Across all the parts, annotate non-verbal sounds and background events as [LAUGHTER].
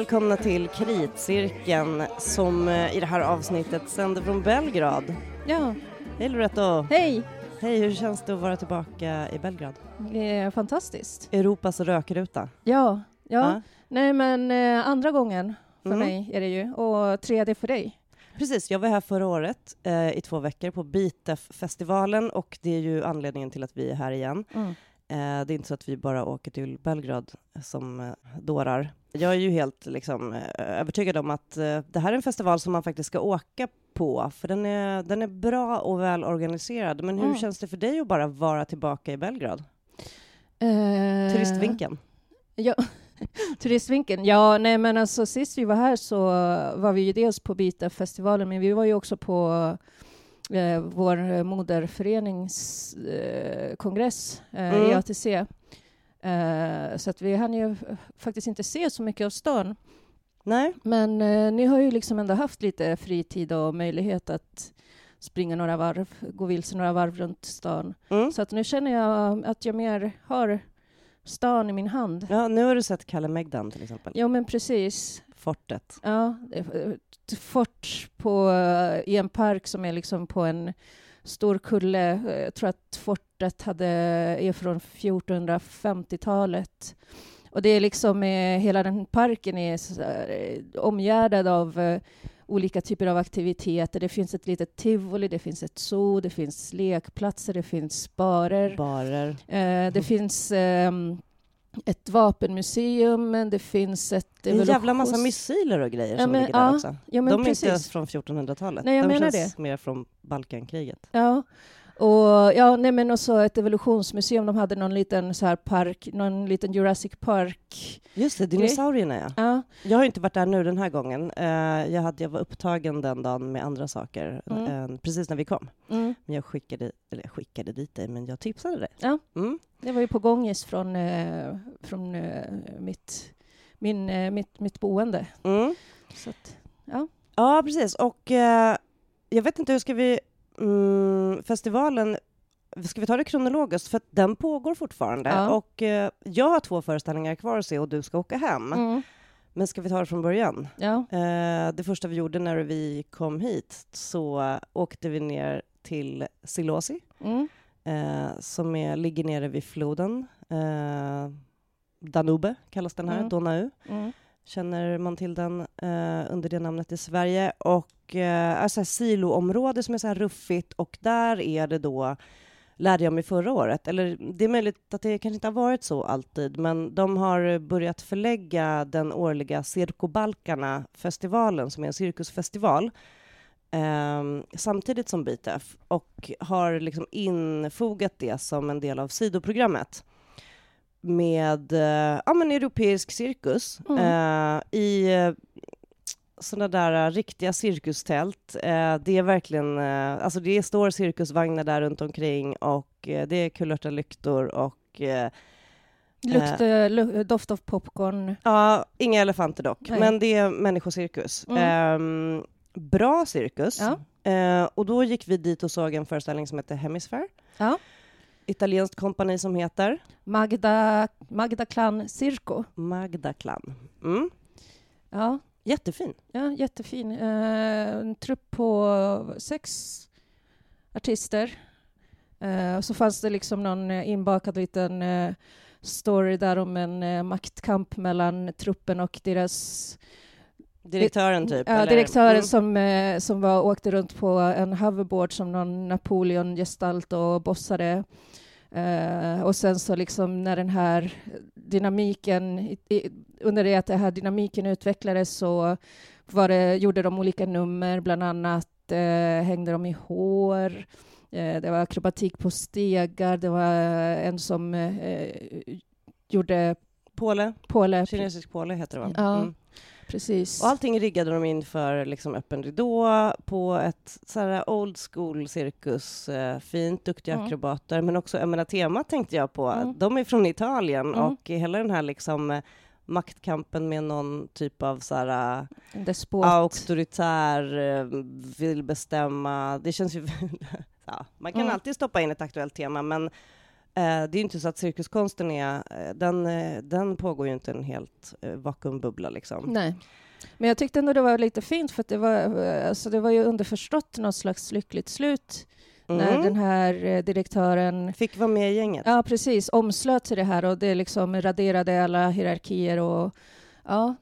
välkomna till Kritcirkeln som eh, i det här avsnittet sänder från Belgrad. Ja, Hej Loretto! hej! Hej, hur känns det att vara tillbaka i Belgrad? Det är fantastiskt. Europas rökruta. Ja, ja. Ja. Nej men eh, andra gången för Mm. mig är det ju och tredje för dig. Precis, jag var här förra året eh, i två veckor på Bitef-festivalen och det är ju anledningen till att vi är här igen. Mm. Eh, det är inte så att vi bara åker till Belgrad som eh, dårar. Jag är ju helt liksom, eh, övertygad om att eh, det här är en festival som man faktiskt ska åka på, för den är, den är bra och väl organiserad. Men hur Mm. känns det för dig att bara vara tillbaka i Belgrad? Eh, Turistvinkeln? Ja, [LAUGHS] turistvinkeln. Ja, nej men alltså sist vi var här så var vi ju dels på Bita-festivalen men vi var ju också på eh, vår moderförenings eh, kongress eh, Mm. i ATC. Eh, så att vi hann ju faktiskt inte se så mycket av stan. Nej? Men eh, ni har ju liksom ändå haft lite fritid och möjlighet att springa några varv, gå vilse några varv runt stan. Mm. Så att nu känner jag att jag mer har stan i min hand. Ja, nu har du sett Kalle Megdan till exempel. Ja, men precis. Fortet. Ja, ett fort på, i en park som är liksom på en stor kulle. Jag tror att fortet hade, är från 1450-talet. Och det är liksom, eh, hela den parken är här, eh, omgärdad av eh, olika typer av aktiviteter. Det finns ett litet tivoli, det finns ett zoo, det finns lekplatser, det finns barer. Barer. Eh, det [LAUGHS] finns ehm, ett vapenmuseum, men det finns ett... En jävla massa missiler och grejer Ja, som men- ligger där ja, också. Ja, De är precis. inte från 1400-talet. Nej, jag De menar känns det. mer från Balkankriget. Ja. Och, ja, nej, men också ett evolutionsmuseum. De hade någon liten så här park, någon liten Jurassic Park. Just det, dinosaurierna ja. Ja, Jag har inte varit där nu den här gången. Eh, jag, hade, jag var upptagen den dagen med andra saker, Mm. precis när vi kom. mm. Men jag skickade, eller jag skickade dit dig, men jag tipsade dig. Ja. Mm. Det var ju på gångis från, eh, från eh, mitt, min, mitt, mitt boende. Mm. Så att, ja. Ja, precis. Och jag vet inte, hur ska vi... Mm, festivalen, ska vi ta det kronologiskt? För den pågår fortfarande. Ja. Och eh, jag har två föreställningar kvar att se och du ska åka hem. Mm. Men ska vi ta det från början? ja. Eh, det första vi gjorde när vi kom hit så åkte vi ner till Silosi. Mm. eh, som är, ligger nere vid floden. Eh, Danube kallas den här, Mm. Donau. Mm. Känner man till den eh, under det namnet i Sverige. Och eh, alltså ett siloområde som är så här ruffigt och där är det då lärde jag mig förra året, eller det är möjligt att det kanske inte har varit så alltid, men de har börjat förlägga den årliga Cirkobalkarna-festivalen, som är en cirkusfestival, eh, samtidigt som Bitef och har liksom infogat det som en del av sidoprogrammet med eh, ja, men europeisk cirkus Mm. eh, i eh, sådana där eh, riktiga cirkustält. Eh, det är verkligen, eh, alltså det står cirkusvagnar där runt omkring och det är kulörta lyktor och Lukt, eh, lu- doft av popcorn. Ja, inga elefanter dock, Nej. men det är människocirkus. Mm. Ehm, bra cirkus. Ja. Och då gick vi dit och såg en föreställning som heter Hemisphere. Ja. Italienskt kompani som heter Magda, Magda Clan Circo. Magda Clan. Mm. Ja, Jättefin. Ja, jättefin. Eh, en trupp på sex artister. Eh, och så fanns det liksom någon eh, inbakad liten eh, story där om en eh, maktkamp mellan truppen och deras Direktören typ? Ja, eller? direktören Mm. som, eh, som var, åkte runt på en hoverboard som någon Napoleon-gestalt och bossade. Eh, och sen så liksom när den här dynamiken, i, i, under det att den här dynamiken utvecklades så var det, gjorde de olika nummer, bland annat eh, hängde de i hår, eh, det var akrobatik på stegar, det var en som gjorde Påle, påle. kinesisk påle heter det va? Mm. Precis. Och allting riggade de in för liksom öppen ridå på ett så här old school cirkus, eh, fint, duktiga Mm. akrobater, men också, jag menar temat tänkte jag på, Mm. de är från Italien Mm. och hela den här liksom eh, maktkampen med någon typ av så här En despot. auktoritär, eh, vill bestämma, det känns ju... [LAUGHS] ja, man kan Mm. alltid stoppa in ett aktuellt tema, men det är ju inte så att cirkuskonsten är, den, den pågår ju inte en helt vakuumbubbla liksom. Nej. Men jag tyckte ändå det var lite fint för det var, alltså det var ju underförstått något slags lyckligt slut mm. när den här direktören... Fick vara med i gänget? Ja, precis. Omslöt till det här och det liksom raderade alla hierarkier och ja,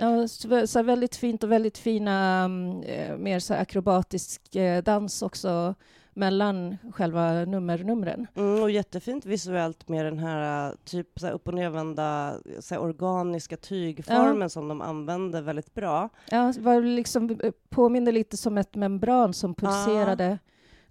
Ja, så väldigt fint och väldigt fina, eh, mer så akrobatisk eh, dans också mellan själva nummer-numren. Mm, och jättefint visuellt med den här typ så här upp och nervända så här, organiska tygformen ja. som de använde väldigt bra. Ja, det var liksom, eh, påminner lite som ett membran som pulserade. Ja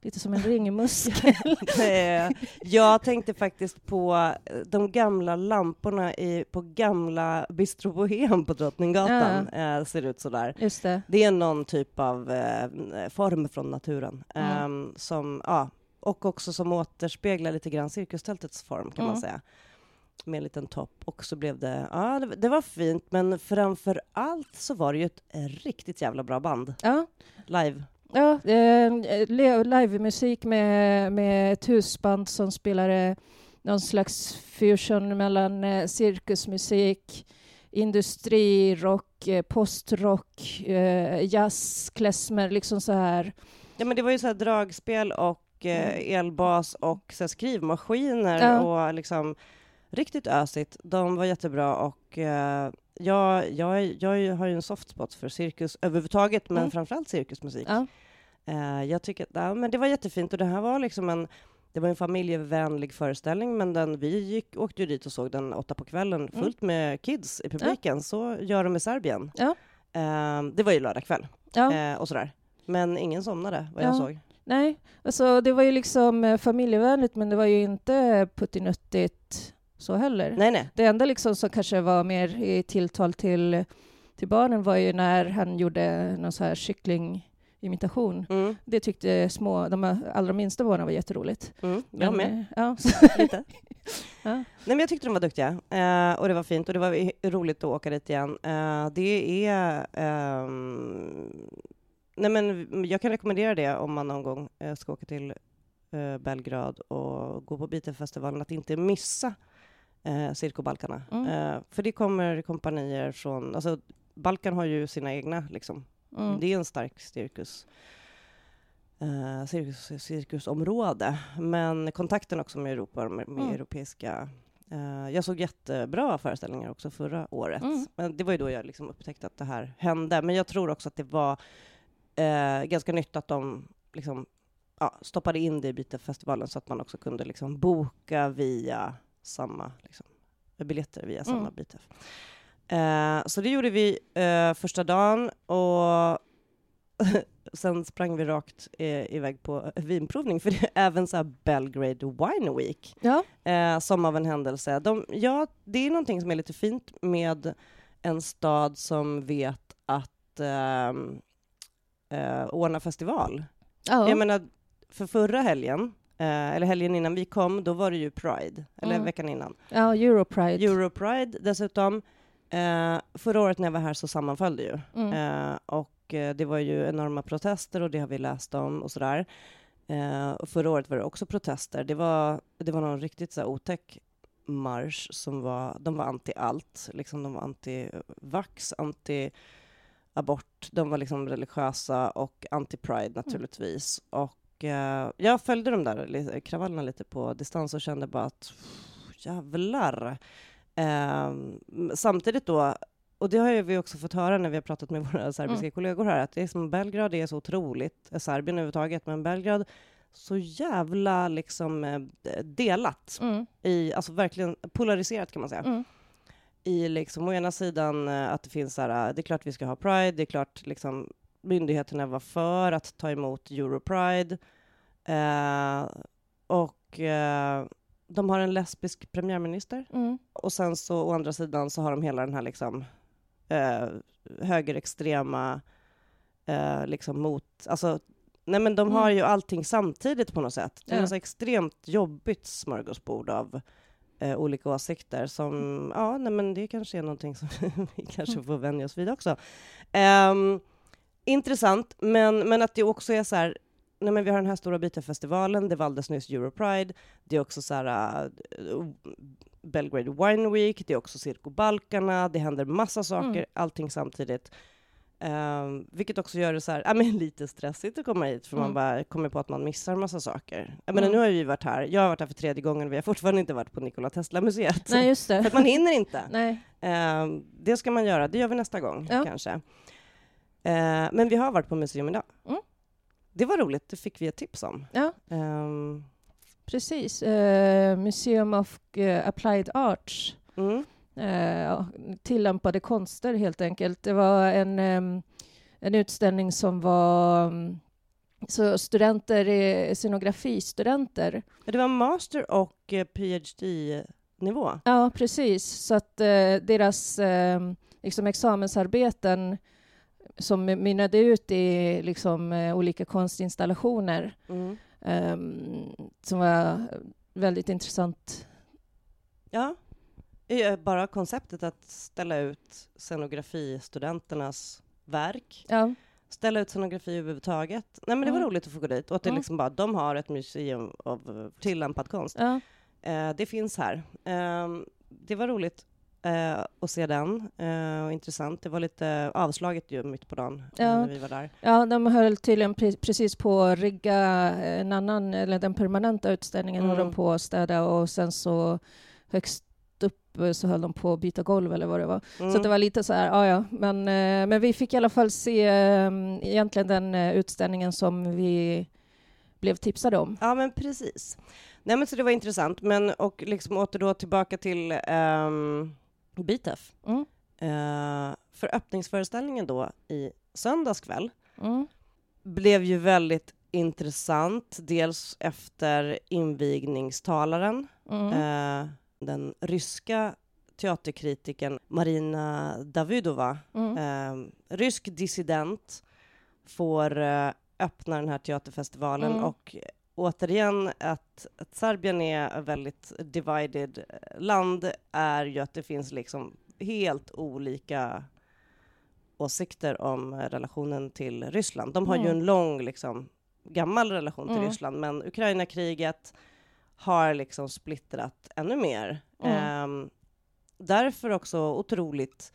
lite som en ringmuskel. [LAUGHS] jag tänkte faktiskt på eh, de gamla lamporna i, på gamla Bistro Bohem på Drottninggatan. Ja. Äh, ser ut sådär. Just det. det är någon typ av form från naturen. Mm. Som, ja, och också som återspeglar lite grann cirkustältets form, kan mm. man säga med en liten topp och så blev det, ja det, det, var fint men framför allt så var det ju ett riktigt jävla bra band. Ja. Live. Ja, eh, livemusik med, med ett husband som spelade någon slags fusion mellan eh, cirkusmusik, industrirock, eh, postrock, eh, jazz, klezmer, liksom så här. Ja, men det var ju så här dragspel och eh, mm. elbas och så skrivmaskiner ja. och liksom riktigt ösigt. De var jättebra och eh, jag, jag, jag har ju en soft spot för cirkus överhuvudtaget, men mm. framförallt cirkusmusik. Ja. Uh, jag tycker ja, men det var jättefint och det här var liksom en det var en familjevänlig föreställning, men den, vi gick, åkte ju dit och såg den åtta på kvällen, mm. fullt mm. med kids i publiken. Ja. Så gör de i Serbien. Ja. Uh, det var ju lördag kväll ja. uh, och sådär. Men ingen somnade, vad jag såg. Nej, alltså det var ju liksom familjevänligt, men det var ju inte puttinuttigt så heller. Nej, nej. Det enda liksom som kanske var mer i tilltal till, till barnen var ju när han gjorde någon så här kycklingimitation. Mm. Det tyckte små, de allra minsta barnen var jätteroligt. Mm, jag men, med. Ja. [LAUGHS] Lite. [LAUGHS] ja. Nej, men jag tyckte de var duktiga eh, och det var fint och det var roligt att åka dit igen. Eh, det är eh, Nej, men jag kan rekommendera det om man någon gång eh, ska åka till eh, Belgrad och gå på Beatlefestivalen, att inte missa eh, Cirkobalkarna. Mm. Eh, för det kommer kompanier från, alltså Balkan har ju sina egna liksom. Mm. Det är en stark cirkus. Eh, cirkus, cirkusområde, men kontakten också med Europa, med, med mm. europeiska Uh, jag såg jättebra föreställningar också förra året. Mm. Men det var ju då jag liksom upptäckte att det här hände. Men jag tror också att det var uh, ganska nytt att de liksom, ja, stoppade in det i Bitefestivalen så att man också kunde liksom boka via samma liksom, biljetter via samma mm. BTF. Eh, så det gjorde vi eh, första dagen och [LAUGHS] sen sprang vi rakt eh, iväg på [LAUGHS] vinprovning, för det är även så Belgrade Wine Week, ja. Eh, som av en händelse. De, ja, det är någonting som är lite fint med en stad som vet att ehm, eh, ordna festival. Ja. Jag menar, för förra helgen Eh, eller helgen innan vi kom, då var det ju Pride, eller mm. veckan innan. Ja, Europride. Europride dessutom. Eh, förra året när jag var här så sammanföll det ju. Mm. Eh, och eh, det var ju enorma protester och det har vi läst om och sådär. Eh, och förra året var det också protester. Det var, det var någon riktigt så här, otäck marsch som var, de var anti allt, liksom de var anti vax, anti abort, de var liksom religiösa och anti-pride mm. naturligtvis. Mm. Och eh, jag följde de där kravallerna lite på distans och kände bara att jävlar. Eh, samtidigt då, och det har vi också fått höra när vi har pratat med [LAUGHS] våra serbiska mm. kollegor här, att det är som Belgrad är så otroligt, eh, Serbien överhuvudtaget, men Belgrad så jävla liksom eh, delat. Mm. I, alltså verkligen polariserat kan man säga. Mm. I liksom, å ena sidan eh, att det finns så här, det är klart vi ska ha Pride, det är klart liksom myndigheterna var för att ta emot Europride. Eh, och eh, de har en lesbisk premiärminister. Mm. Och sen så å andra sidan så har de hela den här liksom eh, högerextrema eh, liksom mot, alltså nej men de mm. har ju allting samtidigt på något sätt. Det är ja. så extremt jobbigt smörgåsbord av eh, olika åsikter som, mm. ja nej men det kanske är någonting som [LAUGHS] vi kanske mm. får vänja oss vid också. Um, intressant, men, men att det också är så här, nej men vi har den här stora bytefestivalen, det valdes nyss Europride, det är också så här, uh, Belgrade Wine Week, det är också Circo Balkarna, det händer massa saker, Mm. allting samtidigt. Um, vilket också gör det så här, ja, men lite stressigt att komma hit, för man Mm. bara kommer på att man missar massa saker. Jag menar, Mm. nu har vi varit här, jag har varit här för tredje gången, vi har fortfarande inte varit på Nikola Tesla-museet. Nej, just [LAUGHS] För det. att man hinner inte. Nej. Ehm, det ska man göra, det gör vi nästa gång Ja. kanske. Eh, men vi har varit på museum idag. Mm. Det var roligt, det fick vi ett tips om. Ja. Ehm, Precis. Eh, Museum of eh, Applied Arts. mm, Eh, tillämpade konster, helt enkelt. Det var en, em, en utställning som var mm, så studenter, eh, scenografistudenter. det var master och eh, PhD-nivå. Ja, precis. Så att deras eh, liksom examensarbeten som mynnade ut i liksom, eh, olika konstinstallationer Mm. ehm, som var väldigt intressant. Ja, Eh, bara konceptet att ställa ut scenografistudenternas verk, Ja, ställa ut scenografi överhuvudtaget. Nej men det var Mm. roligt att få gå dit och att det liksom bara, de har ett museum av eh, tillämpad konst. ja, Eh, det finns här. Ehm, det var roligt eh, att se den, eh, och intressant. Det var lite avslaget ju mitt på dagen eh, Ja. när vi var där. ja, de höll tydligen pre- precis på att rigga en annan, eller den permanenta utställningen höll Mm. de på att städa och sen så högst upp eh, så höll de på att byta golv eller vad det var. Mm. Så det var lite så här, ja ja, men, eh, men vi fick i alla fall se eh, egentligen den eh, utställningen som vi blev tipsade om. Ja, men precis. Nej, men så det var intressant. Men och liksom åter då tillbaka till um, BITEF. Mm. Eh, för öppningsföreställningen då i söndags kväll Mm. blev ju väldigt intressant. Dels efter invigningstalaren, Mm. eh, den ryska teaterkritiken Marina Davidova eh, rysk dissident får öppna den här teaterfestivalen Mm. och återigen att, att Serbien är ett väldigt divided eh, land är ju att det finns liksom helt olika åsikter om eh, relationen till Ryssland. De har ju Mm. en lång, liksom, gammal relation till Mm. Ryssland, men Ukraina-kriget har liksom splittrat ännu mer. Mm. Ehm, därför också otroligt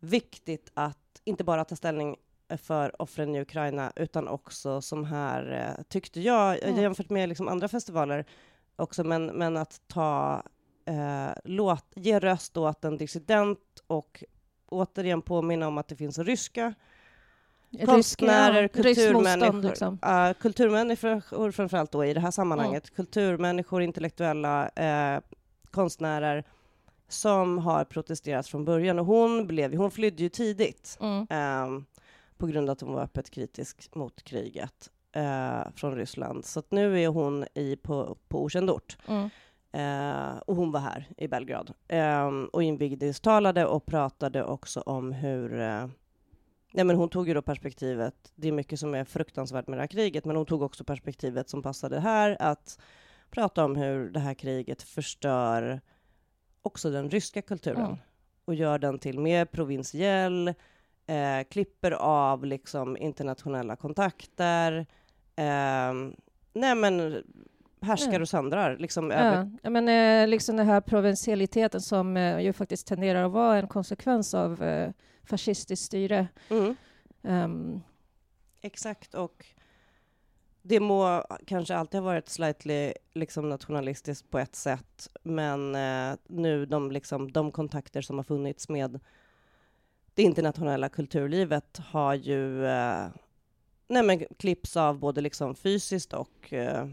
viktigt att inte bara ta ställning för offren i Ukraina, utan också som här, eh, tyckte jag, Mm. jämfört med liksom andra festivaler också, men, men att ta, eh, låt, ge röst åt en dissident och återigen påminna om att det finns ryska konstnärer, Rysk- ryskt motstånd, kulturmänniskor, liksom. ja, kulturmänniskor framförallt då i det här sammanhanget, Mm. kulturmänniskor, intellektuella eh, konstnärer som har protesterat från början. Och hon, blev, hon flydde ju tidigt Mm. eh, på grund av att hon var öppet kritisk mot kriget eh, från Ryssland. Så nu är hon i, på, på okänd ort. Mm. Eh, och hon var här i Belgrad eh, och invigningstalade och pratade också om hur... Eh, nej men hon tog ju då perspektivet, det är mycket som är fruktansvärt med det här kriget, men hon tog också perspektivet som passade här, att prata om hur det här kriget förstör också den ryska kulturen Mm. och gör den till mer provinsiell, eh, klipper av liksom internationella kontakter, eh, nej men härskar och söndrar liksom över Ja, men eh, liksom den här provinsialiteten som eh, ju faktiskt tenderar att vara en konsekvens av eh, fascistiskt styre. Mm, Ehm, exakt, och det må kanske alltid ha varit slightly liksom nationalistiskt på ett sätt, men eh, nu de, liksom, de kontakter som har funnits med det internationella kulturlivet har ju eh, nej klipps av både liksom fysiskt och eh,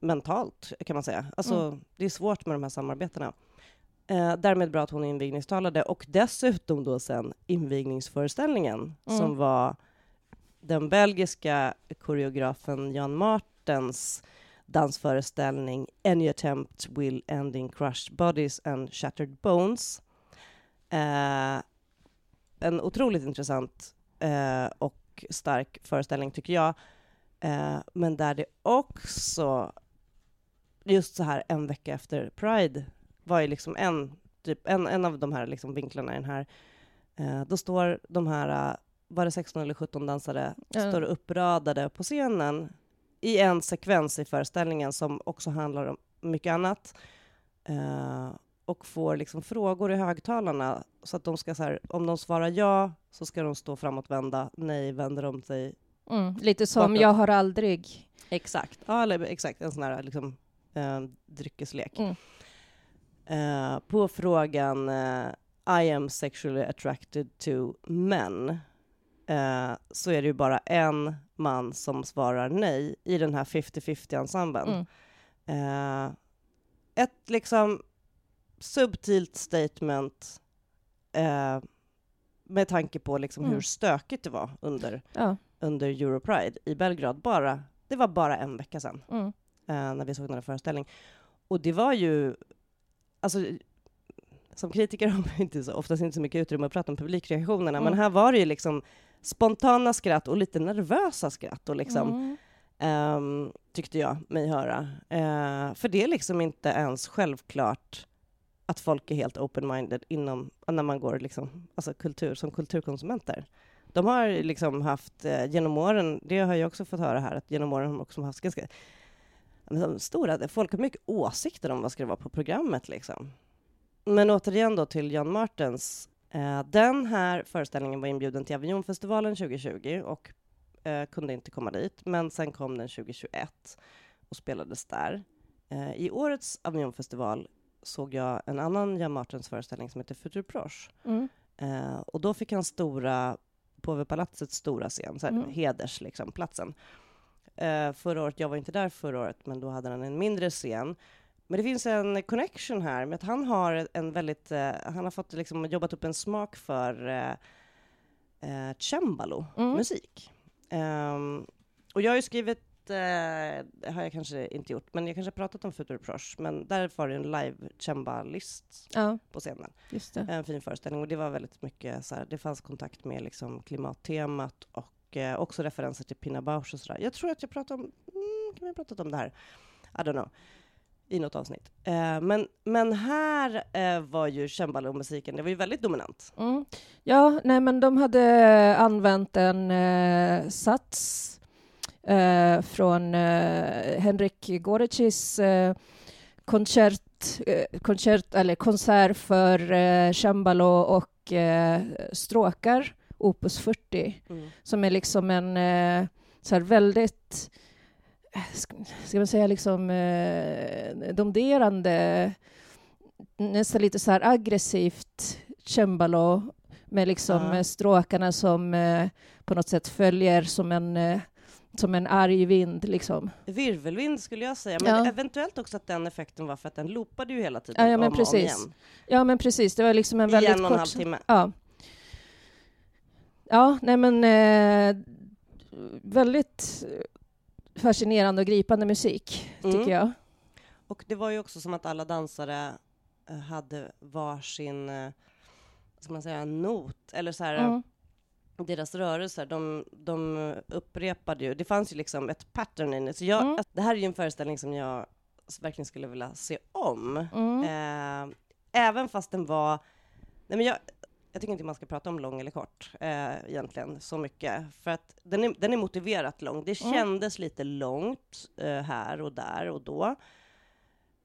mentalt, kan man säga. Alltså, Mm. Det är svårt med de här samarbetena. Eh, därmed bra att hon invigningstalade. Och dessutom då sen invigningsföreställningen Mm. som var den belgiska koreografen Jan Martens dansföreställning Any attempt will end in crushed bodies and shattered bones. Eh, en otroligt intressant eh, och stark föreställning tycker jag. Eh, men där det också, just så här en vecka efter Pride, var ju liksom en, typ en, en av de här liksom vinklarna i den här. Eh, då står de här, eh, var det 16 eller 17 dansare, Ja. står uppradade på scenen i en sekvens i föreställningen som också handlar om mycket annat. Eh, och får liksom frågor i högtalarna så att de ska så här, om de svarar ja så ska de stå framåtvända, nej vänder de sig. Mm, lite som Bakåt. Jag har aldrig. Exakt. Ja, eller exakt, en sån här liksom, eh, dryckeslek. Mm. Eh, på frågan eh, I am sexually attracted to men eh, så är det ju bara en man som svarar nej i den här 50-50-ensemblen. Mm. Eh, ett liksom subtilt statement eh, med tanke på liksom Mm. hur stökigt det var under, Ja. under Europride i Belgrad. Bara, det var bara en vecka sedan Mm. eh, när vi såg den här föreställningen. Och det var ju... Alltså, som kritiker har man inte så, oftast inte så mycket utrymme att prata om publikreaktionerna, Mm. men här var det ju liksom spontana skratt och lite nervösa skratt och liksom, ehm, tyckte jag mig höra. Eh, för det är liksom inte ens självklart att folk är helt open-minded inom, när man går liksom, alltså kultur, som kulturkonsumenter. De har liksom haft, eh, genom åren, det har jag också fått höra här, att genom åren har de också haft ganska stora, folk har mycket åsikter om vad ska det vara på programmet. Liksom. Men återigen då till Jan Martens. Eh, den här föreställningen var inbjuden till Avionfestivalen 2020 och eh, kunde inte komma dit, men sen kom den 2021 och spelades där. Eh, I årets Avionfestival såg jag en annan Jan Martens föreställning som heter Futur Proche. Mm. Eh, och då fick han stora, Påvepalatsets stora scen, så här, Mm. heders, liksom, platsen. Eh, förra året, jag var inte där förra året, men då hade han en mindre scen. Men det finns en connection här med att han har en väldigt, eh, han har fått liksom jobbat upp en smak för eh, eh, cembalo, Mm. musik. Ehm, och jag har ju skrivit, eh, det har jag kanske inte gjort, men jag kanske har pratat om Futur Proche, men där var det en live cembalist Ja, på scenen en fin föreställning och det var väldigt mycket så här, det fanns kontakt med liksom klimattemat och eh, också referenser till Pina Bausch och sådär. Jag tror att jag pratade om, mm, kan vi ha pratat om det här? I don't know. I något avsnitt. Eh, men, men här eh, var ju cembalo-musiken, det var ju väldigt dominant. Mm. Ja, nej men de hade använt en eh, sats eh, från eh, Henrik Gorecis eh, koncert, eh, koncert, eller konsert för eh, cembalo och eh, stråkar, Opus 40, som är liksom en så väldigt, ska, man säga liksom eh, domderande, nästan lite så här aggressivt cembalo med liksom Ja. stråkarna som eh, på något sätt följer som en, eh, som en arg vind. Liksom. Virvelvind skulle jag säga, men Ja. eventuellt också att den effekten var för att den loopade ju hela tiden Ja, ja, men om och om precis. igen. Ja, men precis. Det var liksom en I väldigt en och en kort... halv timme. Ja. Ja, nej men eh, väldigt fascinerande och gripande musik, Mm. tycker jag. Och det var ju också som att alla dansare eh, hade varsin, eh, vad ska man säga, not, eller så här, Mm. Deras rörelser, de, de upprepade ju, det fanns ju liksom ett pattern i det. Så jag, Mm. att det här är ju en föreställning som jag verkligen skulle vilja se om. Mm. Eh, även fast den var, nej men jag, jag tycker inte man ska prata om lång eller kort eh, egentligen så mycket, för att den är, den är motiverat lång. Det Mm. kändes lite långt eh, här och där och då.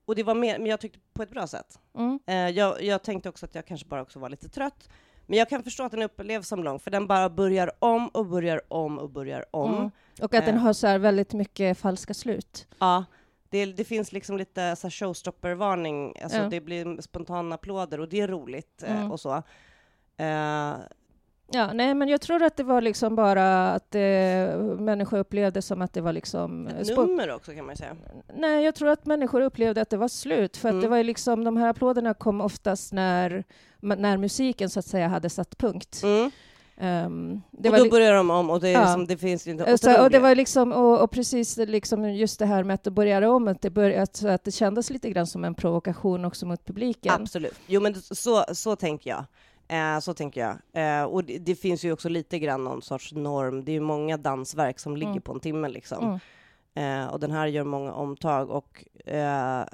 Och det var mer, men jag tyckte på ett bra sätt. Mm. Eh, jag, jag tänkte också att jag kanske bara också var lite trött. Men jag kan förstå att den upplevs som lång, för den bara börjar om och börjar om och börjar om. Mm. Och att den Eh. har så väldigt mycket falska slut. Ja, det, det finns liksom lite så showstopper-varning, alltså Ja. det blir spontana applåder och det är roligt eh, Mm. och så. Eh, Ja, nej, men jag tror att det var liksom bara att eh, människor upplevde som att det var liksom... ett spo- nummer också kan man ju säga. Nej, jag tror att människor upplevde att det var slut, för att Mm. det var liksom, de här applåderna kom oftast när, när musiken så att säga hade satt punkt. Mm. Det och då börjar de om och det, Ja. liksom, det finns inte... Och, så, och det var liksom, och, och precis liksom just det här med att det började om, att det, började, att, att det kändes lite grann som en provokation också mot publiken. Absolut. Jo, men så, så tänker jag. Eh, så tänker jag. Eh, och det, det finns ju också lite grann någon sorts norm. Det är ju många dansverk som ligger Mm. på en timme liksom. Mm. Eh, och den här gör många omtag. Och, eh,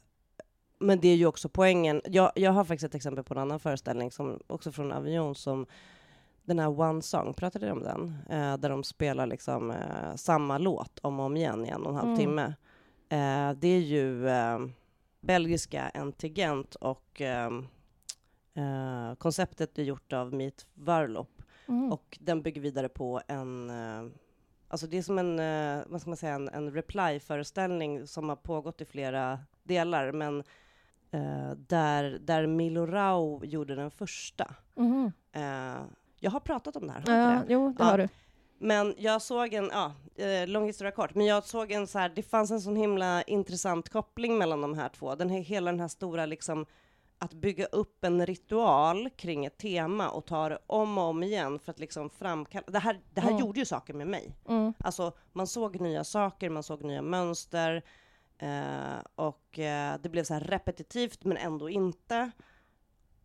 men det är ju också poängen. Jag, jag har faktiskt ett exempel på en annan föreställning, som, också från Avion, som den här One Song, pratade du om den? Eh, där de spelar liksom eh, samma låt om och om igen i en och en halv Mm. timme. Det är ju belgiska Entigent och eh, eh, konceptet är gjort av Meet Varlop Mm. och den bygger vidare på en eh, Alltså det är som en, eh, vad ska man säga, en, en reply-föreställning som har pågått i flera delar, men eh, där, där Milo Rau gjorde den första. Eh, jag har pratat om det här, har Ja, det? jo, det Ja. har du. Men jag såg en, ja, eh, lång historia kort, men jag såg en så här, det fanns en sån himla intressant koppling mellan de här två. Den här, hela den här stora liksom, att bygga upp en ritual kring ett tema och ta det om och om igen för att liksom framkalla, det här, det här Mm. gjorde ju saker med mig. Mm. Alltså, man såg nya saker, man såg nya mönster eh, och eh, det blev så här repetitivt men ändå inte.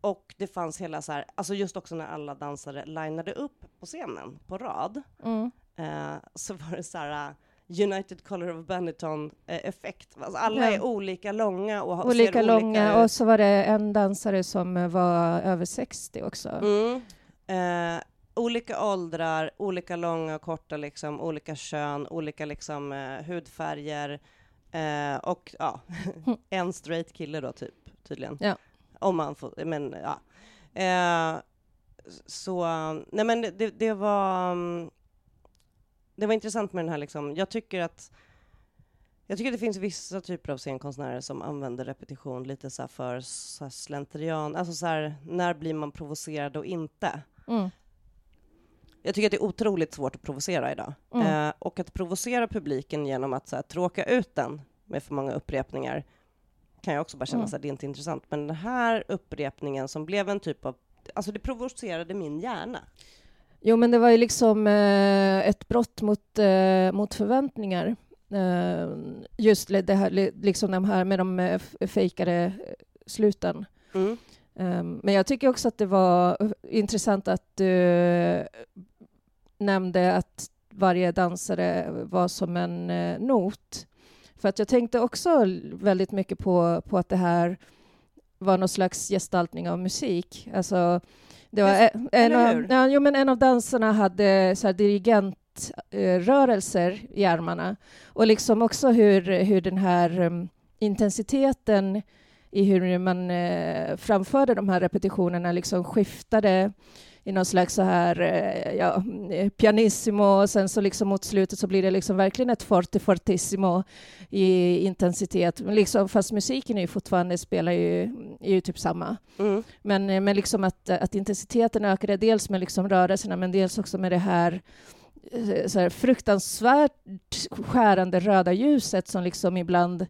Och det fanns hela så här, alltså just också när alla dansare linade upp på scenen på rad, Mm. eh, så var det så här United Color of Benetton-effekt. Alltså alla Ja. är olika långa och Olika långa, olika och så var det en dansare som eh, var över 60 också. Mm. Eh, olika åldrar, olika långa och korta, liksom, olika kön, olika liksom, eh, hudfärger eh, och ja, [LAUGHS] en straight kille då typ, tydligen. Ja. Om man får, men ja. Eh, så, nej men det, det var mm, det var intressant med den här liksom, jag tycker att jag tycker det finns vissa typer av scenkonstnärer som använder repetition lite så för så slentrian, alltså så här, när blir man provocerad och inte? Mm. Jag tycker att det är otroligt svårt att provocera idag. Mm. Eh, och att provocera publiken genom att så här, tråka ut den med för många upprepningar kan jag också bara känna Mm. att det är inte intressant. Men den här upprepningen som blev en typ av, alltså det provocerade min hjärna. Jo, men det var ju liksom eh, ett brott mot, eh, mot förväntningar. Eh, just det här, li- liksom de här med de eh, fejkade eh, sluten. Mm. Um, men jag tycker också att det var eh, intressant att du nämnde att varje dansare var som en not. För att jag tänkte också väldigt mycket på, på att det här var någon slags gestaltning av musik. Alltså, det var Just- en, av, ja, jo, men en av dansarna hade så här dirigentrörelser i armarna. Och liksom också hur, hur den här um, intensiteten i hur man eh, framförde de här repetitionerna liksom skiftade i någon slags så här, eh, ja, eh, pianissimo och sen så liksom mot slutet så blir det liksom verkligen ett forte fortissimo i intensitet. Men liksom, fast musiken är ju fortfarande spelar ju, är ju typ samma. Mm. Men, eh, men liksom att, att intensiteten ökade dels med liksom rörelserna men dels också med det här, eh, så här fruktansvärt skärande röda ljuset som liksom ibland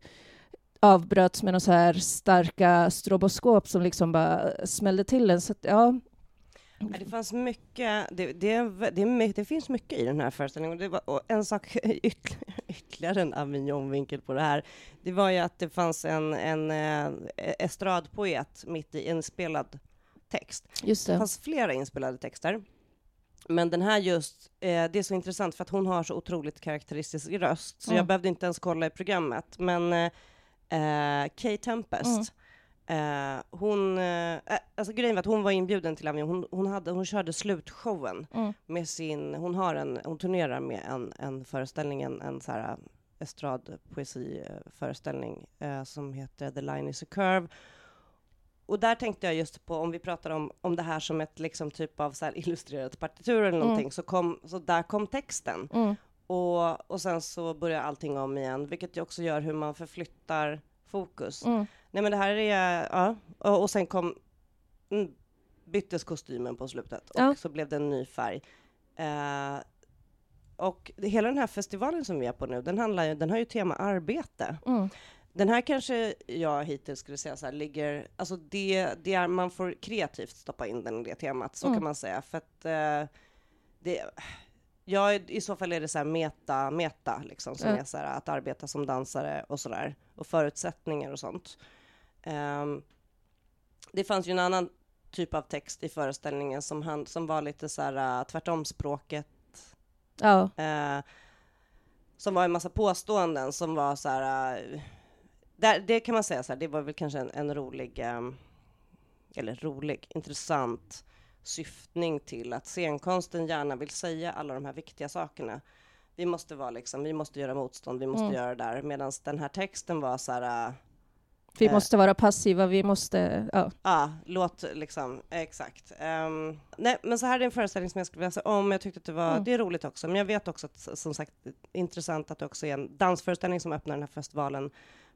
avbröts med några så här starka stroboskop som liksom bara smällde till en. Så att, ja, Ja, Det fanns mycket, det, det, det, det finns mycket i den här föreställningen. Och, var, och en sak, [LAUGHS] ytterligare, en Avignon-vinkel på det här, det var ju att det fanns en, en eh, estradpoet mitt i inspelad text. just Det det. fanns flera inspelade texter. Men den här just, eh, det är så intressant för att hon har så otroligt karaktäristisk röst, så Mm. jag behövde inte ens kolla i programmet. Men eh, eh, Kay Tempest, eh, hon, eh, eh, alltså grejen var att hon var inbjuden till Avignon, hon, hon, hade, hon körde slutshowen Mm. med sin, hon har en, hon turnerar med en, en föreställning, en, en så här estradpoesiföreställning eh, som heter The Line is a Curve. Och där tänkte jag just på, om vi pratar om, om det här som ett liksom typ av så här illustrerat partitur eller Mm. någonting, så, kom, så där kom texten. Mm. Och, och sen så börjar allting om igen, vilket ju också gör hur man förflyttar fokus. Mm. Nej men det här är, ja, och, och sen kom, mm, byttes kostymen på slutet och Ja. så blev det en ny färg. Eh, och det, hela den här festivalen som vi är på nu, den, handlar ju, den har ju tema arbete. Mm. Den här kanske jag hittills skulle säga så här, ligger, alltså det, det är, man får kreativt stoppa in den i det temat, så Mm. kan man säga. För att eh, det, ja, i så fall är det så här meta, meta liksom, som Ja. är så här att arbeta som dansare och sådär, och förutsättningar och sånt. Ehm, det fanns ju en annan typ av text i föreställningen som, han, som var lite så här uh, tvärtomspråket Ja. Eh, som var en massa påståenden som var så här... eh, där, det kan man säga så här, det var väl kanske en, en rolig, eh, eller rolig, intressant syftning till att scenkonsten gärna vill säga alla de här viktiga sakerna. Vi måste vara liksom, vi måste göra motstånd, vi måste Mm. göra det där. Medan den här texten var så här, äh, Vi Eh. måste vara passiva, vi måste... Ja. Ja, låt liksom, exakt. Ehm, nej, men så här är en föreställning som jag skulle vilja säga om. Jag tyckte att det var, Mm. det är roligt också, men jag vet också att, som sagt, intressant att det också är en dansföreställning som öppnar den här festivalen.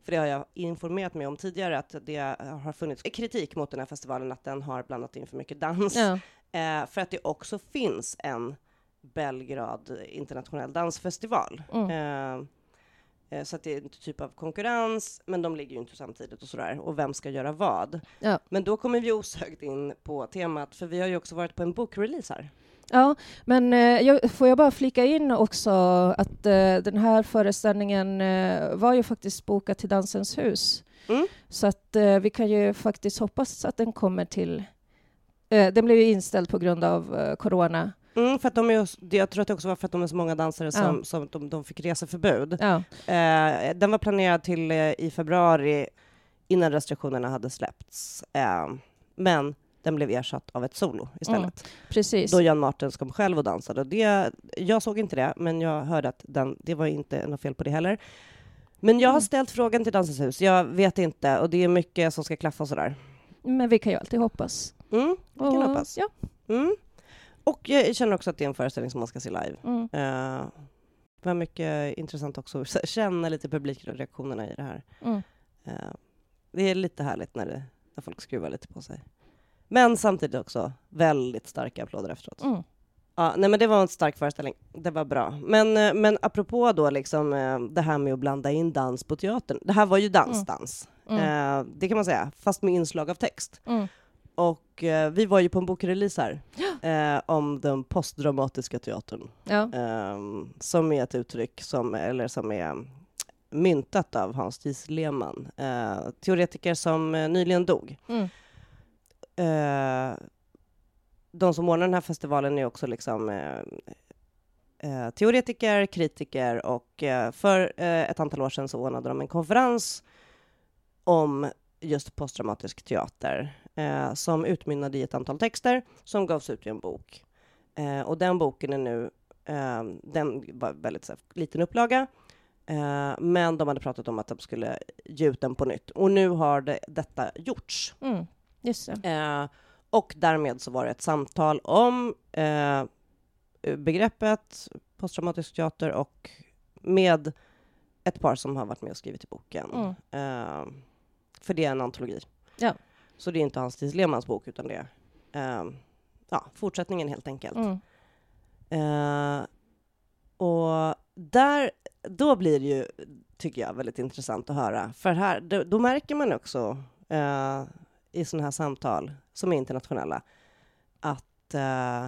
För det har jag informerat mig om tidigare, att det har funnits kritik mot den här festivalen, att den har blandat in för mycket dans. Ja. Eh, för att det också finns en Belgrad internationell dansfestival. Mm. Eh, eh, så att det är en typ av konkurrens, men de ligger ju inte samtidigt och sådär. Och vem ska göra vad? Ja. Men då kommer vi osökt in på temat, för vi har ju också varit på en bokrelease här. Ja, men eh, jag, får jag bara flika in också att eh, den här föreställningen eh, var ju faktiskt bokad till Dansens hus. Mm. Så att vi kan ju faktiskt hoppas att den kommer till... Den blev ju inställd på grund av corona. Mm, för att de är, jag tror att det också var för att de är så många dansare som, Ja. som de, de fick reseförbud. Ja, Eh, den var planerad till eh, i februari innan restriktionerna hade släppts. Eh, men den blev ersatt av ett solo istället. precis. Då Jan Martens kom själv och dansade. Och Det, jag såg inte det, men jag hörde att den, det var inte något fel på det heller. Men jag har Mm. ställt frågan till Dansens hus. Jag vet inte, och det är mycket som ska klaffa och sådär. Men vi kan ju alltid hoppas. Mm, vi kan Och- hoppas. Ja. Mm. Och jag känner också att det är en föreställning som man ska se live. Mm. Eh, det var mycket intressant också att [LAUGHS] känna lite publikreaktionerna i det här. Mm. Eh, det är lite härligt när, det, när folk skruvar lite på sig. Men samtidigt också väldigt starka applåder efteråt. Mm. Ja, nej men det var en stark föreställning. Det var bra. Men, eh, men apropå då liksom eh, det här med att blanda in dans på teatern. Det här var ju dansdans. Mm. Eh, det kan man säga, fast med inslag av text. Mm. Och vi var ju på en bokrelease här [GASPS] eh, om den postdramatiska teatern. Ja. Eh, som är ett uttryck som, eller som är myntat av Hans Thies Lehmann. Eh, teoretiker som nyligen dog. Mm. Eh, de som ordnar den här festivalen är också liksom eh, eh, teoretiker, kritiker och eh, för eh, ett antal år sedan så ordnade de en konferens om just postdramatisk teater eh, som utmynnade i ett antal texter som gavs ut i en bok. Eh, och den boken är nu, eh, den var väldigt så här, liten upplaga, eh, men de hade pratat om att de skulle ge ut den på nytt. Och nu har det, detta gjorts. Mm. Just. Eh, och därmed så var det ett samtal om eh, begreppet posttraumatisk teater och med ett par som har varit med och skrivit i boken. Mm. Eh, för det är en antologi. Ja. Så det är inte Hans Thies Lehmanns bok, utan det är eh, ja, fortsättningen helt enkelt. Mm. Eh, och där, då blir det ju, tycker jag, väldigt intressant att höra. För här, då, då märker man också eh, i sådana här samtal som är internationella att eh,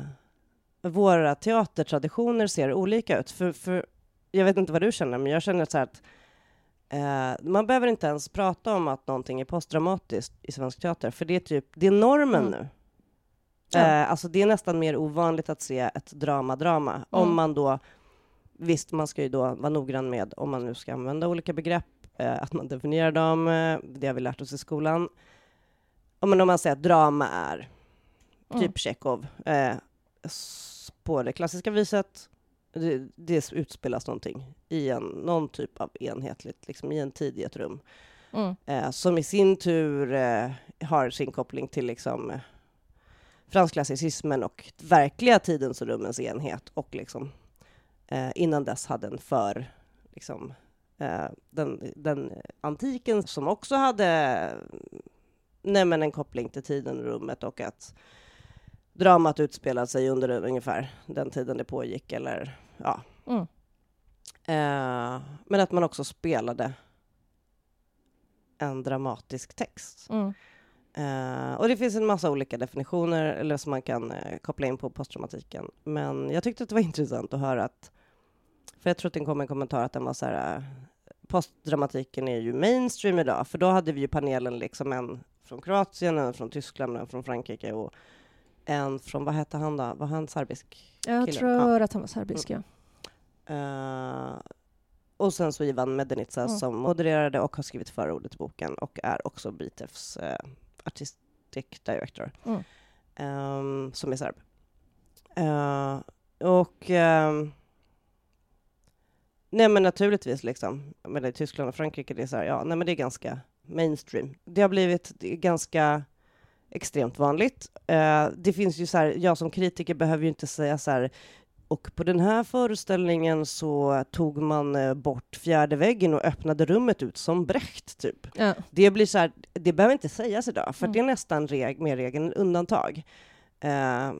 våra teatertraditioner ser olika ut. För, för jag vet inte vad du känner, men jag känner så här att eh, man behöver inte ens prata om att någonting är postdramatiskt i svensk teater, för det är typ, det är normen Mm. nu. Ja. Eh, alltså det är nästan mer ovanligt att se ett drama-drama. Mm. Om man då, visst man ska ju då vara noggrann med, om man nu ska använda olika begrepp, eh, att man definierar dem, eh, det har vi lärt oss i skolan. Om man, om man säger att drama är Mm. typ Tjechov, eh, på det klassiska viset, det, det utspelas någonting i en, någon typ av enhetligt, liksom i en tid i ett rum Mm. eh, som i sin tur eh, har sin koppling till liksom, eh, franskklassicismen och verkliga tidens och rummens enhet och liksom, eh, innan dess hade en för liksom, eh, den, den antiken som också hade nej, men en koppling till tiden och rummet och att dramat utspelade sig under ungefär den tiden det pågick eller ja. Mm. Eh, men att man också spelade en dramatisk text. Mm. Eh, och det finns en massa olika definitioner eller som man kan eh, koppla in på postdramatiken. Men jag tyckte att det var intressant att höra att, för jag tror att det kom en kommentar att den var så här, eh, postdramatiken är ju mainstream idag, för då hade vi ju panelen liksom en från Kroatien, en från Tyskland, en från Frankrike och en från, vad hette han då? Var han serbisk? Jag Killen, tror att han var serbisk, ja. Eh, och sen så Ivan Medenica Mm. som modererade och har skrivit förordet till boken och är också BTFs uh, artistic director. Mm. ehm, som är serb. Eh, och ehm, nej men naturligtvis liksom, jag menar, i Tyskland och Frankrike, det är så här, ja, nej men det är ganska mainstream. Det har blivit ganska extremt vanligt. Eh, det finns ju så här, jag som kritiker behöver ju inte säga så här, och på den här föreställningen så tog man eh, bort fjärde väggen och öppnade rummet ut som Brecht, typ. Ja. Det blir så här, det behöver inte sägas idag, för Mm. det är nästan reg, mer regel än undantag. Eh,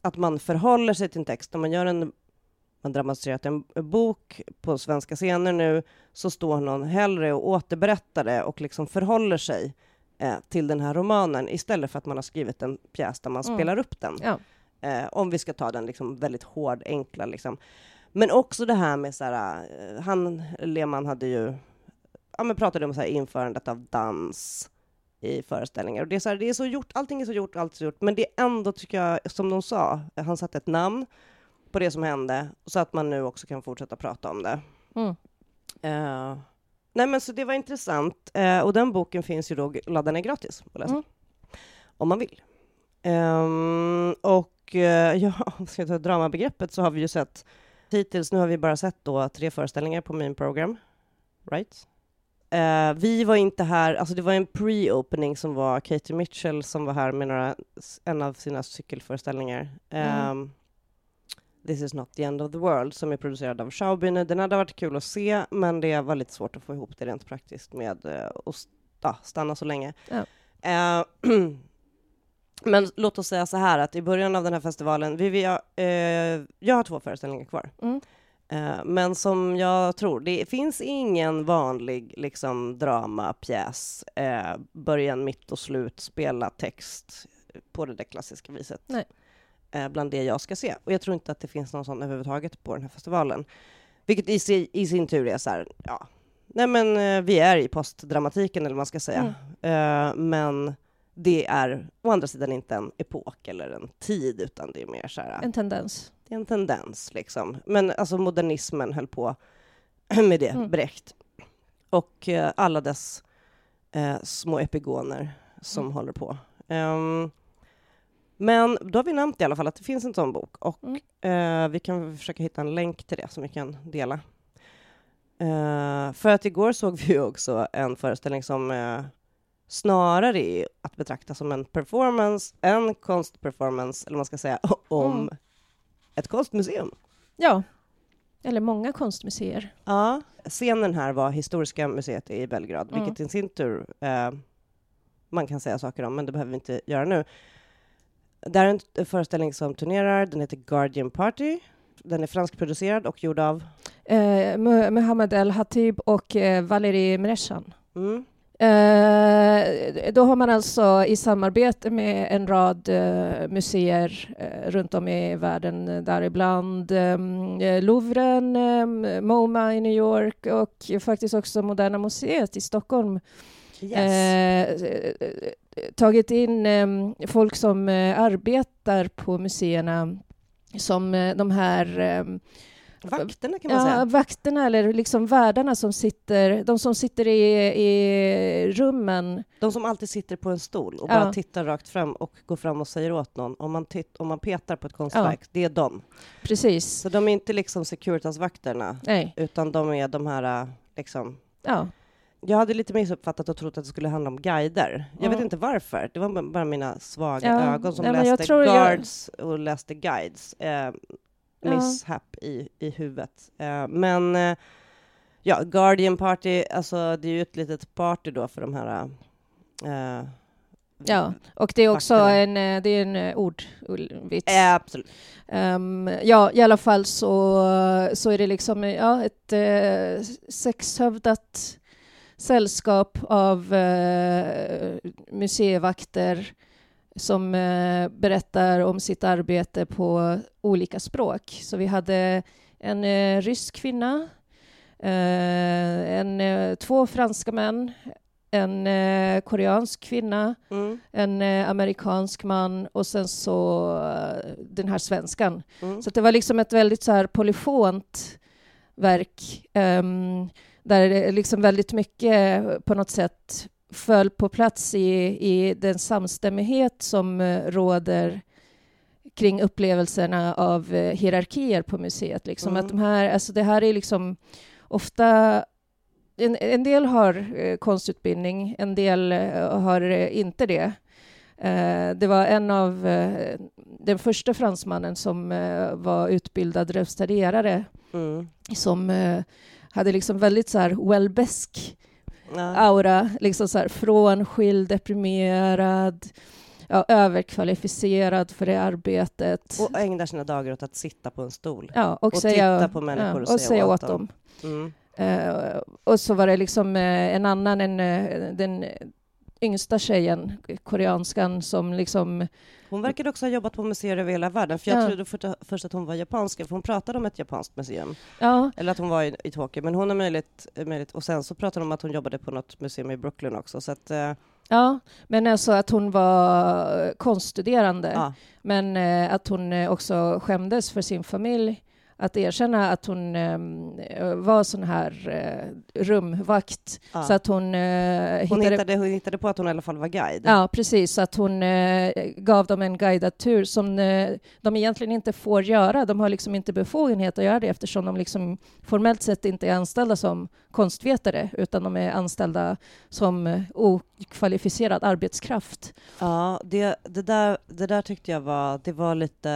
att man förhåller sig till en text. Om man gör en man dramatiserat en bok på svenska scener nu, så står någon hellre och återberättar det och liksom förhåller sig eh, till den här romanen istället för att man har skrivit en pjäs där man Mm. spelar upp den. Ja. Eh, om vi ska ta den liksom väldigt hård, enkla. Liksom. Men också det här med så här, eh, han, Lehmann hade ju, ja men pratade om så här införandet av dans i föreställningar. Och det är så här, det är så gjort, allting är så gjort, allt är så gjort, men det är ändå, tycker jag, som de sa, han satte ett namn på det som hände, så att man nu också kan fortsätta prata om det. Mm. Eh, nej men så det var intressant, Eh, och den boken finns ju då laddad ner gratis att läsa, Mm. om man vill. Ehm, och eh, [LAUGHS] ja, om ska ta dramabegreppet så har vi ju sett hittills, nu har vi bara sett då tre föreställningar på min program, right? Eh, vi var inte här, alltså det var en pre-opening som var Katie Mitchell som var här med några, en av sina cykelföreställningar. Mm. Ehm, This is not the end of the world, som är producerad av Schaubühne. Den hade varit kul att se, men det var lite svårt att få ihop det rent praktiskt med eh, att sta- stanna så länge. Ja. Eh, [CLEARS THROAT] men låt oss säga så här, att i början av den här festivalen, vi, vi, har, eh, jag har två föreställningar kvar. Mm. Men som jag tror, det finns ingen vanlig liksom, dramapjäs, början, mitt och slut, spela text på det där klassiska viset. Nej. Eh, bland det jag ska se. Och jag tror inte att det finns någon sån överhuvudtaget på den här festivalen. Vilket i, si, i sin tur är så här, ja, nej men eh, vi är i postdramatiken eller vad man ska säga. Eh, men det är å andra sidan inte en epok eller en tid, utan det är mer så här, En tendens. det är en tendens liksom. Men alltså modernismen höll på [CLEARS THROAT] med det, Mm. Brecht. Och alla dess eh, små epigoner som Mm. håller på. Ehm, men då har vi nämnt i alla fall att det finns en sån bok och Mm. eh, vi kan försöka hitta en länk till det som vi kan dela. Eh, för att igår såg vi [LAUGHS] också en föreställning som eh, snarare är att betrakta som en performance, en konstperformance, eller man ska säga, [LAUGHS] om Mm. ett konstmuseum. Ja. Eller många konstmuseer. Ja. Scenen här var Historiska museet i Belgrad, Mm. vilket i sin tur eh, man kan säga saker om, men det behöver vi inte göra nu. Det här är en föreställning som turnerar, den heter Guardian Party. Den är franskproducerad och gjord av... Eh, Muhammad El Hatib och eh, Valérie Mreshan. Mm, Eh, då har man alltså i samarbete med en rad eh, museer eh, runt om i världen, eh, däribland eh, Louvren, eh, MoMA i New York och faktiskt också Moderna Museet i Stockholm yes. Eh, eh, tagit in eh, folk som eh, arbetar på museerna som eh, de här eh, Vakterna kan man ja, säga. vakterna eller liksom värdarna som sitter, de som sitter i, i rummen. De som alltid sitter på en stol och Ja. bara tittar rakt fram och går fram och säger åt någon om man, titt- om man petar på ett konstverk. Det är de. Precis. Så de är inte liksom Securitas-vakterna, utan de är de här äh, liksom Ja. Jag hade lite missuppfattat och trott att det skulle handla om guider. Jag Ja. vet inte varför. Det var bara mina svaga Ja, ögon som jag läste tror jag- guards och läste guides. Eh, Ja. misshap i, i huvudet. Eh, men eh, ja, Guardian Party, alltså det är ju ett litet party då för de här eh, ja, och det är också en, eh, det är en eh, ordvits. eh, absolut. Ehm, ja, i alla fall så, så är det liksom eh, ja, ett uh, sexhövdat sällskap av eh, museivakter som eh, berättar om sitt arbete på olika språk. Så vi hade en eh, rysk kvinna, eh, en, eh, två franska män, en eh, koreansk kvinna, Mm, en amerikansk man och sen så den här svenskan. mm. Så det var liksom ett väldigt så här polyfont verk ehm, där det liksom väldigt mycket på något sätt föll på plats i, i den samstämmighet som eh, råder kring upplevelserna av eh, hierarkier på museet. Liksom. Mm. Att de här, alltså det här är liksom ofta... En, en del har eh, konstutbildning, en del eh, har eh, inte det. Det var en av den första fransmannen som var utbildad restaurerare Mm. som hade liksom väldigt så här welbesk Ja. aura, liksom så här frånskild, deprimerad, ja, överkvalificerad för det arbetet. Och ägnar sina dagar åt att sitta på en stol. ja, och, och säga, titta på människor och och säga säga åt åt dem. dem. Mm. Eh, och så var det liksom eh, en annan, en, eh, den yngsta tjejen, koreanskan, som liksom... Hon verkade också ha jobbat på museer över hela världen, för jag Ja. trodde för, först att hon var japanska, för hon pratade om ett japanskt museum. Ja, Eller att hon var i, i Tokyo, men hon är möjligt, möjligt. Och sen så pratade hon om att hon jobbade på något museum i Brooklyn också, så att... eh, ja, men alltså att hon var konststuderande. ja. Men eh, att hon eh, också skämdes för sin familj. Att erkänna att hon eh, var sån här eh, rumvakt. Ja. Så att hon, eh, Hon, hittade... hittade, hon hittade på att hon i alla fall var guide. Ja, precis. Så att hon eh, gav dem en guidad tur som eh, de egentligen inte får göra. De har liksom inte befogenhet att göra det eftersom de liksom formellt sett inte är anställda som konstvetare utan de är anställda som okvalificerad arbetskraft. Ja, det, det, där, det där tyckte jag var, det var lite,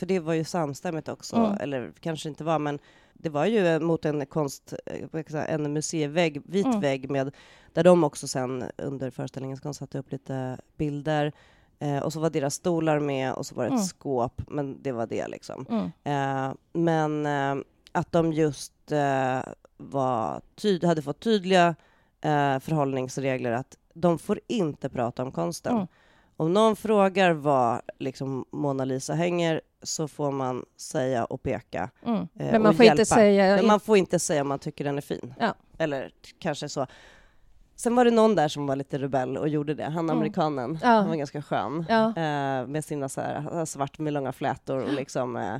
för det var ju samstämmigt också, Mm. eller kanske inte var, men det var ju mot en konst, eh, en museivägg, vit Mm. vägg med, där de också sen under föreställningens gång satte upp lite bilder, eh, och så var deras stolar med och så var det ett Mm. skåp, men det var det liksom. Mm. Eh, men eh, att de just eh, var tyd- hade fått tydliga eh, förhållningsregler att de får inte prata om konsten. Mm. Om någon frågar var liksom Mona Lisa hänger så får man säga och peka. Mm. Eh, Men man och får inte säga... Men man får inte säga om man tycker den är fin. Ja. Eller kanske så. Sen var det någon där som var lite rebell och gjorde det. Han Mm. amerikanen. Ja. Han var ganska skön. Ja. Eh, med sina så här, svart med långa flätor och liksom eh,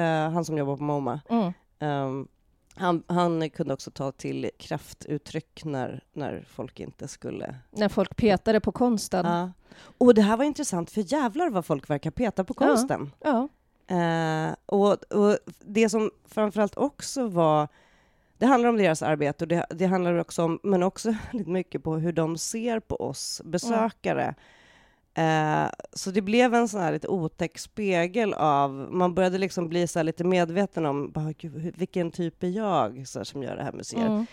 eh, han som jobbar på MoMA. Mm. Ehm, han, han kunde också ta till kraftuttryck när, när folk inte skulle... När folk petade på konsten. Ja. Och det här var intressant, för jävlar vad folk verkar peta på Ja. konsten. Ja. Eh, och, och det som framförallt också var... Det handlar om deras arbete, och det, det handlar också om, men också [LAUGHS] lite mycket på hur de ser på oss besökare. Eh, så det blev en sån här lite otäck spegel av... Man började liksom bli så lite medveten om bara, Gud, vilken typ är jag så här, som gör det här museet. Mm.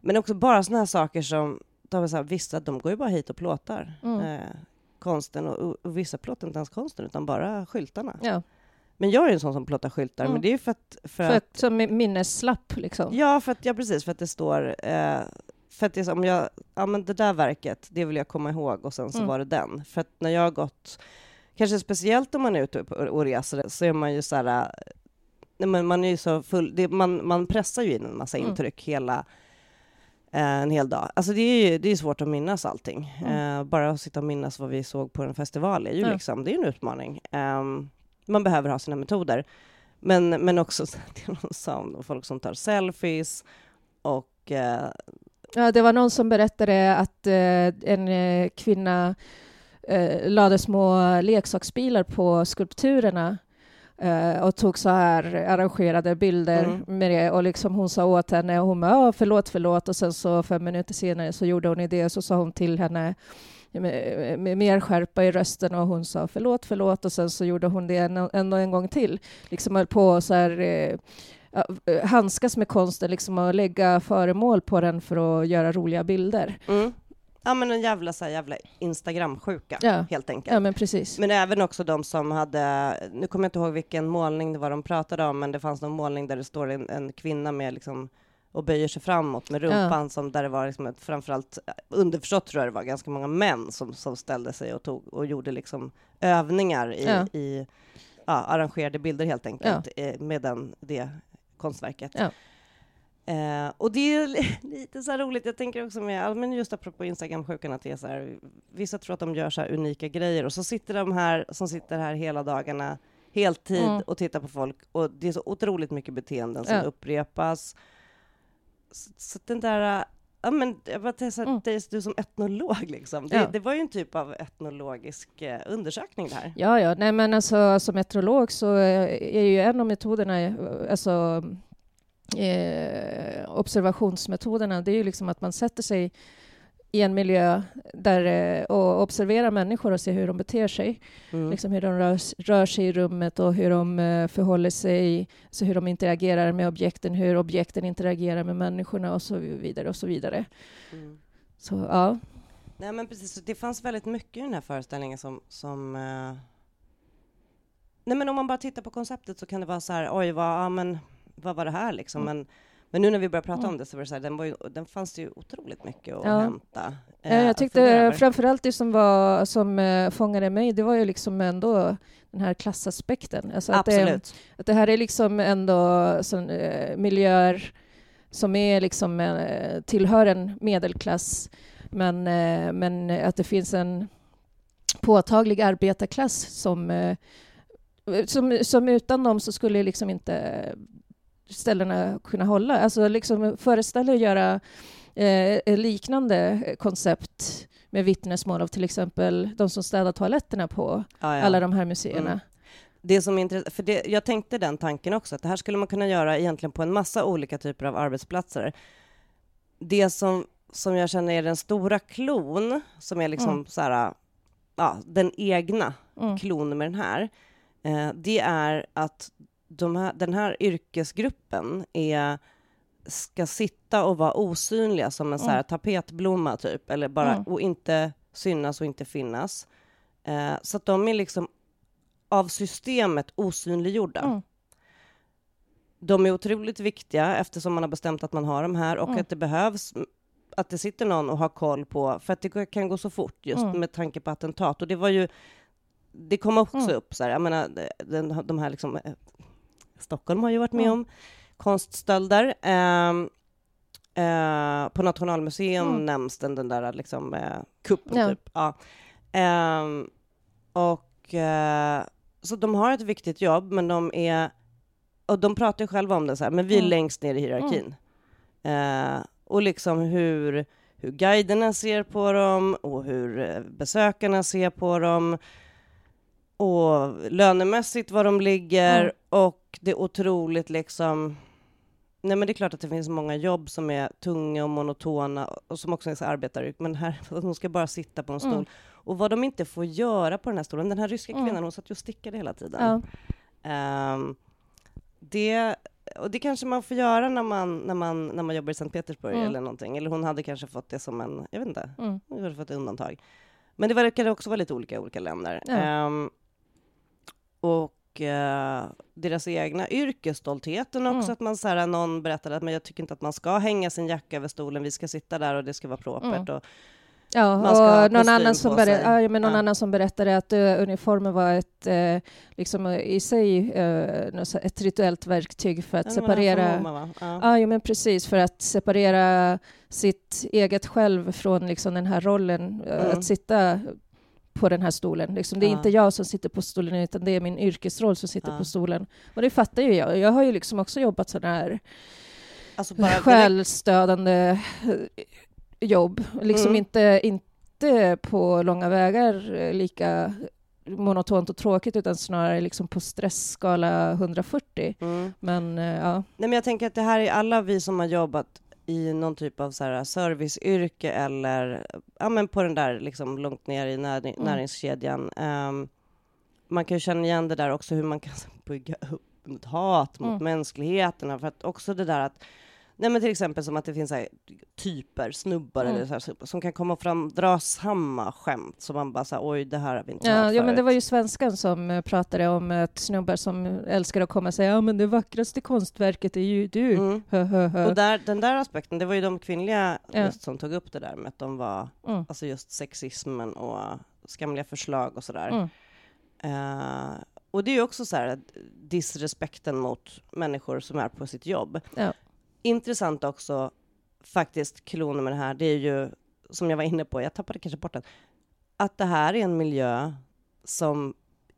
Men också bara såna här saker som... De var så här, visst, att de går ju bara hit och plåtar Mm. eh, konsten, och, och, och vissa plåtar inte ens konsten, utan bara skyltarna. Ja. Men jag är en sån som plåtar skyltar, Mm. men det är ju för att... För För att att, som minneslapp liksom. ja, för att, ja, precis, för att det står... Eh, för att det är som jag... Ja, men det där verket, det vill jag komma ihåg, och sen så Mm. var det den. För att när jag har gått... Kanske speciellt om man är ute och, reser, så är man ju så här... eh, Nej, men man är ju så full... Det, man, man pressar ju in en massa Mm. intryck hela... Eh, en hel dag. Alltså det är ju det är svårt att minnas allting. Mm. Eh, bara att sitta och minnas vad vi såg på en festival är ju Ja. liksom, det är en utmaning. Ehm, man behöver ha sina metoder. Men, men också [LAUGHS] det de sa om folk som tar selfies och eh, Ja, det var någon som berättade att eh, en eh, kvinna eh, lade små leksaksbilar på skulpturerna och tog så här arrangerade bilder Mm. med det. Och liksom hon sa åt henne, och hon bara "Ja, förlåt, förlåt. Och sen så fem minuter senare så gjorde hon det och så sa hon till henne med, med mer skärpa i rösten och hon sa förlåt, förlåt och sen så gjorde hon det en, en, en gång till. Liksom höll på så här, handskas med konsten liksom och lägga föremål på den för att göra roliga bilder. mm, ja, men en jävla, så här, jävla Instagram-sjuka, Ja. helt enkelt. Ja, men precis. Men även också de som hade, nu kommer jag inte ihåg vilken målning det var de pratade om, men det fanns någon målning där det står en, en kvinna med liksom och böjer sig framåt med rumpan, som där det var liksom ett, framförallt underförstått tror jag det var ganska många män som, som ställde sig och, tog, och gjorde liksom övningar i, Ja. i ja, arrangerade bilder helt enkelt eh, med den, det konstverket. Ja. Eh, och det är li- [LAUGHS] lite så här roligt, jag tänker också med, men just apropå Instagram-sjukan, att det är så här, vissa tror att de gör så här unika grejer och så sitter de här som sitter här hela dagarna, heltid Mm. och tittar på folk och det är så otroligt mycket beteenden som Ja. upprepas. Så, så den där, Ja, men jag bara här, Mm. du som etnolog, liksom. det, Ja. det var ju en typ av etnologisk eh, undersökning det här. Ja, ja, nej men alltså som meteorolog så eh, är ju en av metoderna, eh, alltså eh, observationsmetoderna, det är ju liksom att man sätter sig i en miljö där, eh, och observerar människor och ser hur de beter sig. Mm. Liksom hur de rör, rör sig i rummet och hur de eh, förhåller sig, så hur de interagerar med objekten, hur objekten interagerar med människorna och så vidare och så vidare. Mm. Så ja, Nej, men precis. Det fanns väldigt mycket i den här föreställningen som... som eh... Nej, men om man bara tittar på konceptet så kan det vara så här, oj, vad, ja, men, vad var det här liksom? Mm. Men, men nu när vi börjar prata om det så var det så här, den, var ju, den fanns det ju otroligt mycket att Ja. hämta. Eh, jag tyckte framförallt det som, var, som eh, fångade mig, det var ju liksom ändå den här klassaspekten. Alltså att, det, Absolut. att det här är liksom ändå sån, eh, miljöer som är liksom, eh, tillhör en medelklass, men, eh, men att det finns en påtaglig arbetarklass som, eh, som, som utan dem så skulle liksom inte ställena kunna hålla. Alltså liksom föreställa att göra eh, liknande koncept med vittnesmål av till exempel de som städar toaletterna på Ja, ja. alla de här museerna. Mm. Det som är intressant, för det, jag tänkte den tanken också, att det här skulle man kunna göra egentligen på en massa olika typer av arbetsplatser. Det som, som jag känner är den stora klon, som är liksom Mm. så här, ja, den egna Mm. klon med den här, eh, det är att de här, den här yrkesgruppen är, ska sitta och vara osynliga som en så här Mm. tapetblomma typ, eller bara, Mm. och inte synas och inte finnas. Eh, så att de är liksom av systemet osynliggjorda. Mm. De är otroligt viktiga eftersom man har bestämt att man har dem här och Mm. att det behövs att det sitter någon och har koll på, för att det kan gå så fort just Mm. med tanke på attentat. Och det var ju, det kom också Mm. upp så här, jag menar, den, de här liksom, eh, Stockholm har ju varit med Mm. om konststölder. ehm, eh, på Nationalmuseum Mm. nämns den, den där liksom, eh, kuppen, Ja. typ. Ja. Ehm, och eh, så de har ett viktigt jobb, men de är... Och de pratar ju själva om det så här, men vi är Mm. längst ner i hierarkin. Eh, och liksom hur, hur guiderna ser på dem och hur eh, besökarna ser på dem. Och lönemässigt var de ligger Mm. och det är otroligt liksom... Nej men det är klart att det finns många jobb som är tunga och monotona och som också är så arbetaryrk, men här, [LAUGHS] de ska bara sitta på en stol. Mm. Och vad de inte får göra på den här stolen, den här ryska Mm. kvinnan, hon satt ju och stickade hela tiden. Ja. Ehm, det, och det kanske man får göra när man, när man, när man jobbar i Sankt Petersburg Mm. eller någonting. Eller hon hade kanske fått det som en, jag vet inte, Mm. hon hade fått ett undantag. Men det verkade också vara lite olika i olika länder. Ja. Ehm, och eh, deras egna yrkesstoltheten också, Mm. att man så här, någon berättade att men jag tycker inte att man ska hänga sin jacka över stolen, vi ska sitta där och det ska vara propert. Mm. Och, Ja, och någon annan, som berä- ja, men någon Ja. annan som berättade att uh, uniformen var ett, eh, liksom, eh, i sig ett rituellt verktyg för att Ja, separera va? Ja. Ja, men precis, för att separera sitt eget själv från liksom, den här rollen, Mm. att sitta på den här stolen. Liksom, det är Ja. inte jag som sitter på stolen, utan det är min yrkesroll som sitter Ja. på stolen. Och det fattar ju jag. Jag har ju liksom också jobbat sådana här Alltså själstödande eh, jobb. Liksom Mm. inte, inte på långa vägar eh, lika monotont och tråkigt, utan snarare liksom på stressskala 140. mm. Men eh, ja, Nej, men jag tänker att det här är alla vi som har jobbat i någon typ av så här serviceyrke eller ja, men på den där liksom långt ner i näring, Mm. näringskedjan. Ehm, man kan ju känna igen det där också hur man kan [LAUGHS] bygga upp ett hat mot Mm. mänskligheterna för att också det där att Nej men till exempel som att det finns så här typer, snubbar Mm. eller så här, som kan komma fram dra samma skämt som man bara säger oj det här har vi inte Ja, hört ja, men det förut." var ju svenskan som eh, pratade om att snubbar som älskar att komma och säga ja, men det vackraste konstverket är ju du. Mm. Hö, hö, hö. Och där, den där aspekten, det var ju de kvinnliga Ja. just som tog upp det där med att de var Mm. alltså just sexismen och skamliga förslag och sådär. Eh, och det är ju också så här disrespekten mot människor som är på sitt jobb. Ja. Intressant också, faktiskt, klonen med det här, det är ju, som jag var inne på, jag tappade kanske bort den, att det här är en miljö som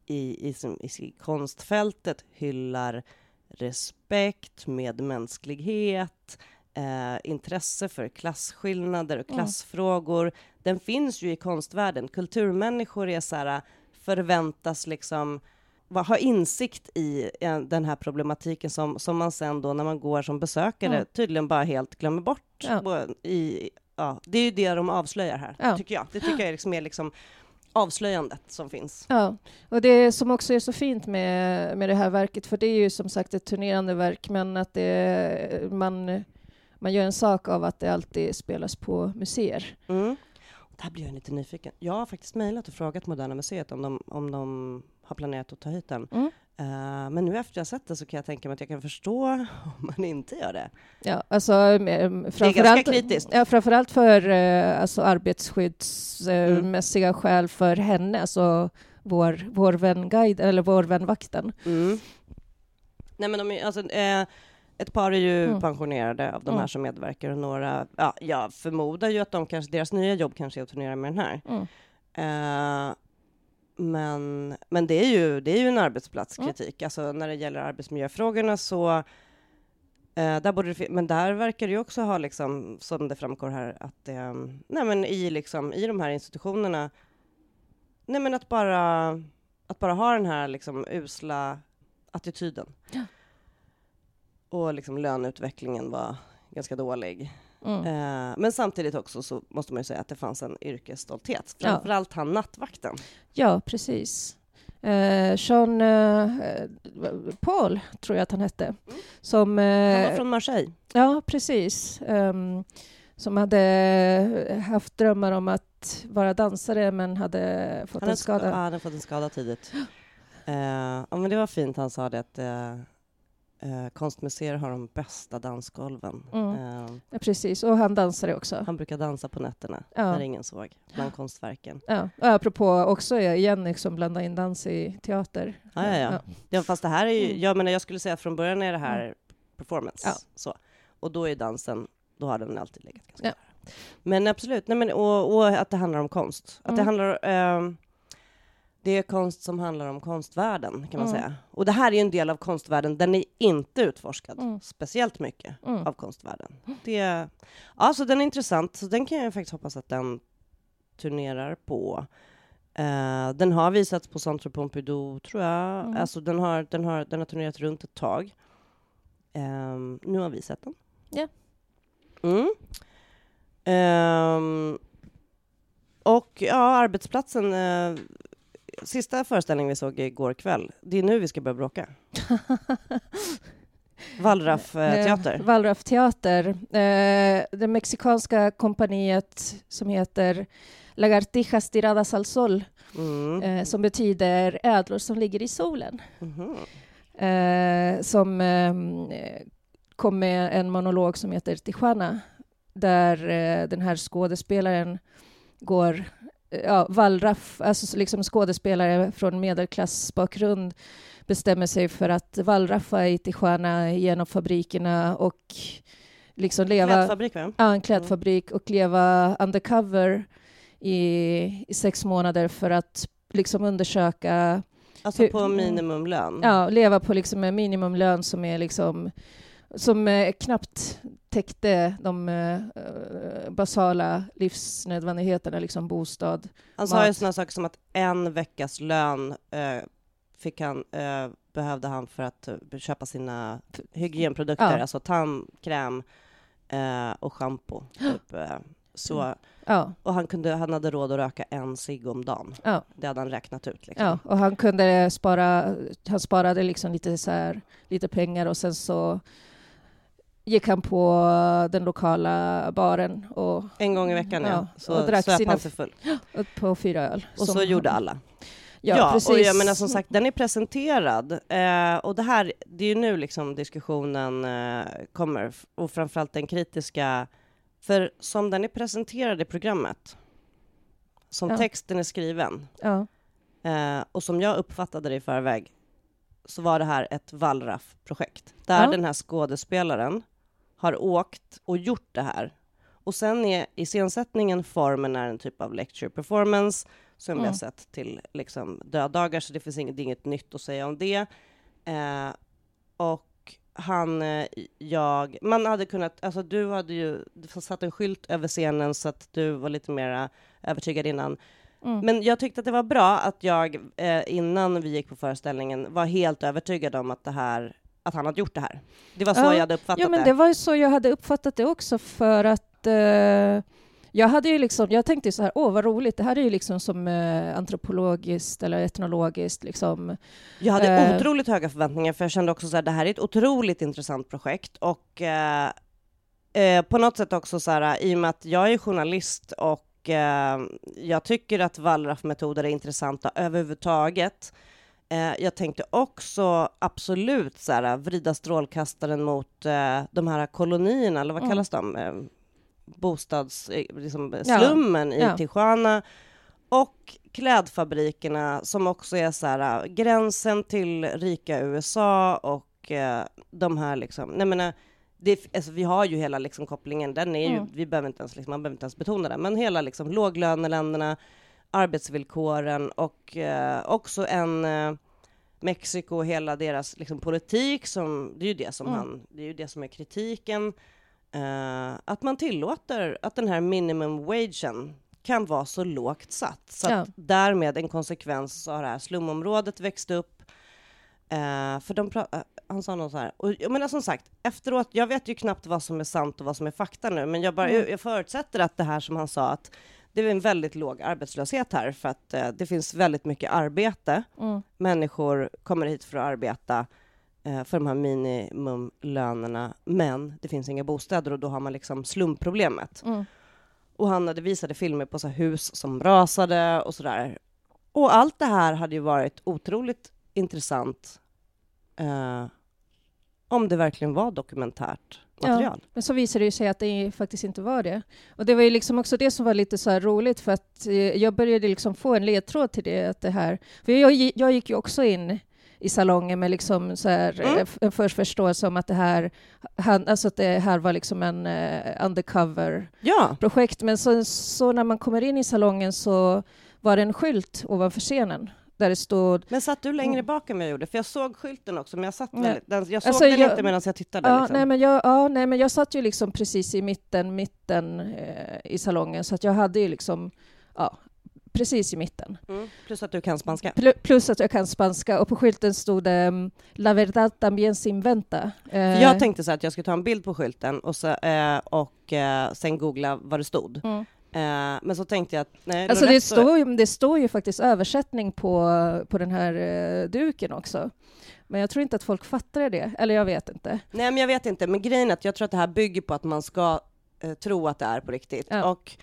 i, i, som, i konstfältet hyllar respekt, medmänsklighet, eh, intresse för klasskillnader och Mm. klassfrågor. Den finns ju i konstvärlden. Kulturmänniskor är så här, förväntas liksom ha insikt i eh, den här problematiken som, som man sen då när man går som besökare Mm. tydligen bara helt glömmer bort. Ja. I, ja, det är ju det de avslöjar här, Ja. tycker jag. Det tycker jag är liksom, är liksom avslöjandet som finns. Ja, och det som också är så fint med, med det här verket, för det är ju som sagt ett turnerande verk, men att det, man, man gör en sak av att det alltid spelas på museer. Mm. Där blir jag lite nyfiken. Jag har faktiskt mejlat och frågat Moderna Museet om de, om de har planerat att ta hit den. Mm. Eh, men nu efter jag sett det så kan jag tänka mig att jag kan förstå [LAUGHS] om man inte gör det. Ja, alltså, eh, framförallt, kritiskt. Ja, framförallt för eh, alltså, arbetsskyddsmässiga skäl för henne, alltså vår, vår vän guide, eller vår vän vakten. Mm. Nej, men de är, alltså, eh, ett par är ju Mm. pensionerade av de Mm. här som medverkar och några, ja, jag förmodar ju att de kanske, deras nya jobb kanske är att turnera med den här. Mm. Eh, men, men det är ju, det är ju en arbetsplatskritik. Alltså när det gäller arbetsmiljöfrågorna så eh, där borde det, men där verkar det ju också ha, liksom, som det framgår här, att eh, nej, men i, liksom, i de här institutionerna, nej, men att, bara, att bara ha den här liksom, usla attityden. Ja. Och liksom, löneutvecklingen var ganska dålig. Mm. Eh, men samtidigt också så måste man ju säga att det fanns en yrkesstolthet. Ja. Framförallt han nattvakten. Ja, precis. Eh, Jean eh, Paul, tror jag att han hette. Som, eh, Han var från Marseille. Ja, precis. Ehm, som hade haft drömmar om att vara dansare men hade fått Han en skada. Ja, han hade fått en skada tidigt. [GASPS] Eh, ja, men det var fint han sa det att eh, eh, konstmuseer har de bästa dansgolven. Mm. Eh, Ja, precis, och han dansade också. han brukar dansa på nätterna Ja. när ingen såg, bland konstverken. Ja. och Apropå också igen liksom blanda in dans i teater. Ja, ja, ja. ja fast det här är ju, Mm. jag menar jag skulle säga att från början är det här performance. Ja. Så. Och då är dansen, då har den alltid legat ganska nära. Men absolut, nej, men, och, och att det handlar om konst. Att det Mm. handlar ehm, det är konst som handlar om konstvärlden, kan man Mm. säga. Och det här är en del av konstvärlden, den är inte utforskad Mm. speciellt mycket Mm. av konstvärlden. Det, ja, så den är intressant, så den kan jag faktiskt hoppas att den turnerar på. Eh, den har visats på Centre Pompidou, tror jag. Mm. Alltså, den, har, den, har, den har turnerat runt ett tag. Ehm, nu har vi sett den. Ja. Mm. Ehm, och ja, arbetsplatsen. Eh, sista föreställningen vi såg igår kväll. Det är nu vi ska börja bråka. [LAUGHS] Wallraff eh. Eh, Wallraff teater. Eh, det mexikanska kompaniet som heter Lagartijas tiradas al sol, Mm. eh, som betyder ädlor som ligger i solen. Eh, som eh, kom med en monolog som heter Tijuana, där den här skådespelaren går Ja, Wallraff, alltså så liksom skådespelare från medelklassbakgrund bestämmer sig för att wallraffa i Tijuana genom fabrikerna och liksom leva... Klädfabrik, va? Ja, en klädfabrik och leva undercover i, i sex månader för att liksom undersöka Alltså Hur- på minimumlön. Ja, leva på liksom en minimumlön som är liksom som eh, knappt täckte de eh, eh, basala livsnödvändigheterna, liksom bostad. Han sa ju mat. sådana saker som att en veckas lön eh, fick han, eh, behövde han för att eh, köpa sina hygienprodukter, Ja. alltså tandkräm eh, och schampo. [GASPS] Typ, så, Ja, och han, kunde, han hade råd att röka en cigg om dagen. ja, Det hade han räknat ut. Liksom. ja. Och han kunde spara, han sparade liksom lite så här, lite pengar och sen så gick han på den lokala baren och, En gång i veckan, ja. Ja, Så och drack söp sina- han sig full. [GASPS] på fyra öl. Och så gjorde han- alla. Ja, Ja, precis. och jag menar som sagt, den är presenterad. Eh, och det här, det är ju nu liksom diskussionen eh, kommer, och framförallt den kritiska. För som den är presenterad i programmet, som Ja. texten är skriven, Ja, eh, och som jag uppfattade det i förväg, så var det här ett Wallraff-projekt. Där den här skådespelaren har åkt och gjort det här. Och sen är iscensättningen, formen är en typ av lecture performance som vi Mm. har sett till liksom, döddagar, så det finns inget, det inget nytt att säga om det. Eh, och han, eh, jag, man hade kunnat, alltså du hade ju satt en skylt över scenen så att du var lite mer övertygad innan. Mm. Men jag tyckte att det var bra att jag eh, innan vi gick på föreställningen var helt övertygad om att det här att han hade gjort det här. Det var så ja, jag hade uppfattat det. Ja, men det. det var så jag hade uppfattat det också för att eh, jag hade ju liksom, jag tänkte så här, åh vad roligt, det här är ju liksom som eh, antropologiskt eller etnologiskt liksom. Jag hade eh, otroligt höga förväntningar för jag kände också så här, det här är ett otroligt intressant projekt och eh, eh på något sätt också så här, i och med att jag är journalist och eh, jag tycker att Wallraff-metoder är intressanta överhuvudtaget. Eh, jag tänkte också absolut så här, vrida strålkastaren mot de här kolonierna, eller vad mm. kallas de? bostadsslummen liksom, ja. i ja. Tijuana och klädfabrikerna som också är så här, gränsen till rika USA och eh, de här liksom, nej men det, alltså, vi har ju hela liksom, kopplingen, den är ju, mm. vi behöver inte ens, liksom, man behöver inte ens betona det, men hela liksom, låglöneländerna, arbetsvillkoren och eh, också en eh, Mexiko, hela deras liksom, politik, som, det är ju det som, mm. han, det är ju det som är kritiken. Uh, att man tillåter att den här minimum wagen kan vara så lågt satt. Så ja. därmed en konsekvens så har det här slumområdet växt upp. Uh, för de uh, han sa något så här, och jag menar som sagt, efteråt, jag vet ju knappt vad som är sant och vad som är fakta nu, men jag, bara, mm. jag, jag förutsätter att det här som han sa, att det är en väldigt låg arbetslöshet här, för att det finns väldigt mycket arbete. Mm. Människor kommer hit för att arbeta Eh, för de här minimumlönerna, men det finns inga bostäder och då har man liksom slumproblemet. Mm. Och han hade visade filmer på så hus som rasade och sådär. Och allt det här hade ju varit otroligt intressant eh, om det verkligen var dokumentärt material. Ja, men så visade det sig att det faktiskt inte var det. Och det var ju liksom också det som var lite så roligt, för att eh, jag började liksom få en ledtråd till det, att det här... För jag, jag gick ju också in i salongen med liksom så här, mm. Eh, en förståelse om att det här, han, alltså att det här var liksom en uh, undercover-projekt. Ja. Men så, så när man kommer in i salongen så var det en skylt ovanför scenen där det stod... Men satt du längre bak än vad jag gjorde? För jag såg skylten också, men jag satt väldigt, den, jag såg alltså, den jag, inte medan jag tittade. Ja, liksom. nej, men jag, ja, nej, men jag satt ju liksom precis i mitten, mitten eh, i salongen, så att jag hade ju liksom ja, precis i mitten. Mm. Plus att du kan spanska. Plus att jag kan spanska, och på skylten stod det um, La verdad también sin venta. Uh, jag tänkte så att jag skulle ta en bild på skylten och, så, uh, och uh, sen googla vad det stod. Mm. Men så tänkte jag att... Nej, alltså det, står ju, det står ju faktiskt översättning på, på den här duken också. Men jag tror inte att folk fattar det, eller jag vet inte. Nej, men jag vet inte. Men grejen är att jag tror att det här bygger på att man ska tro att det är på riktigt. Ja. Och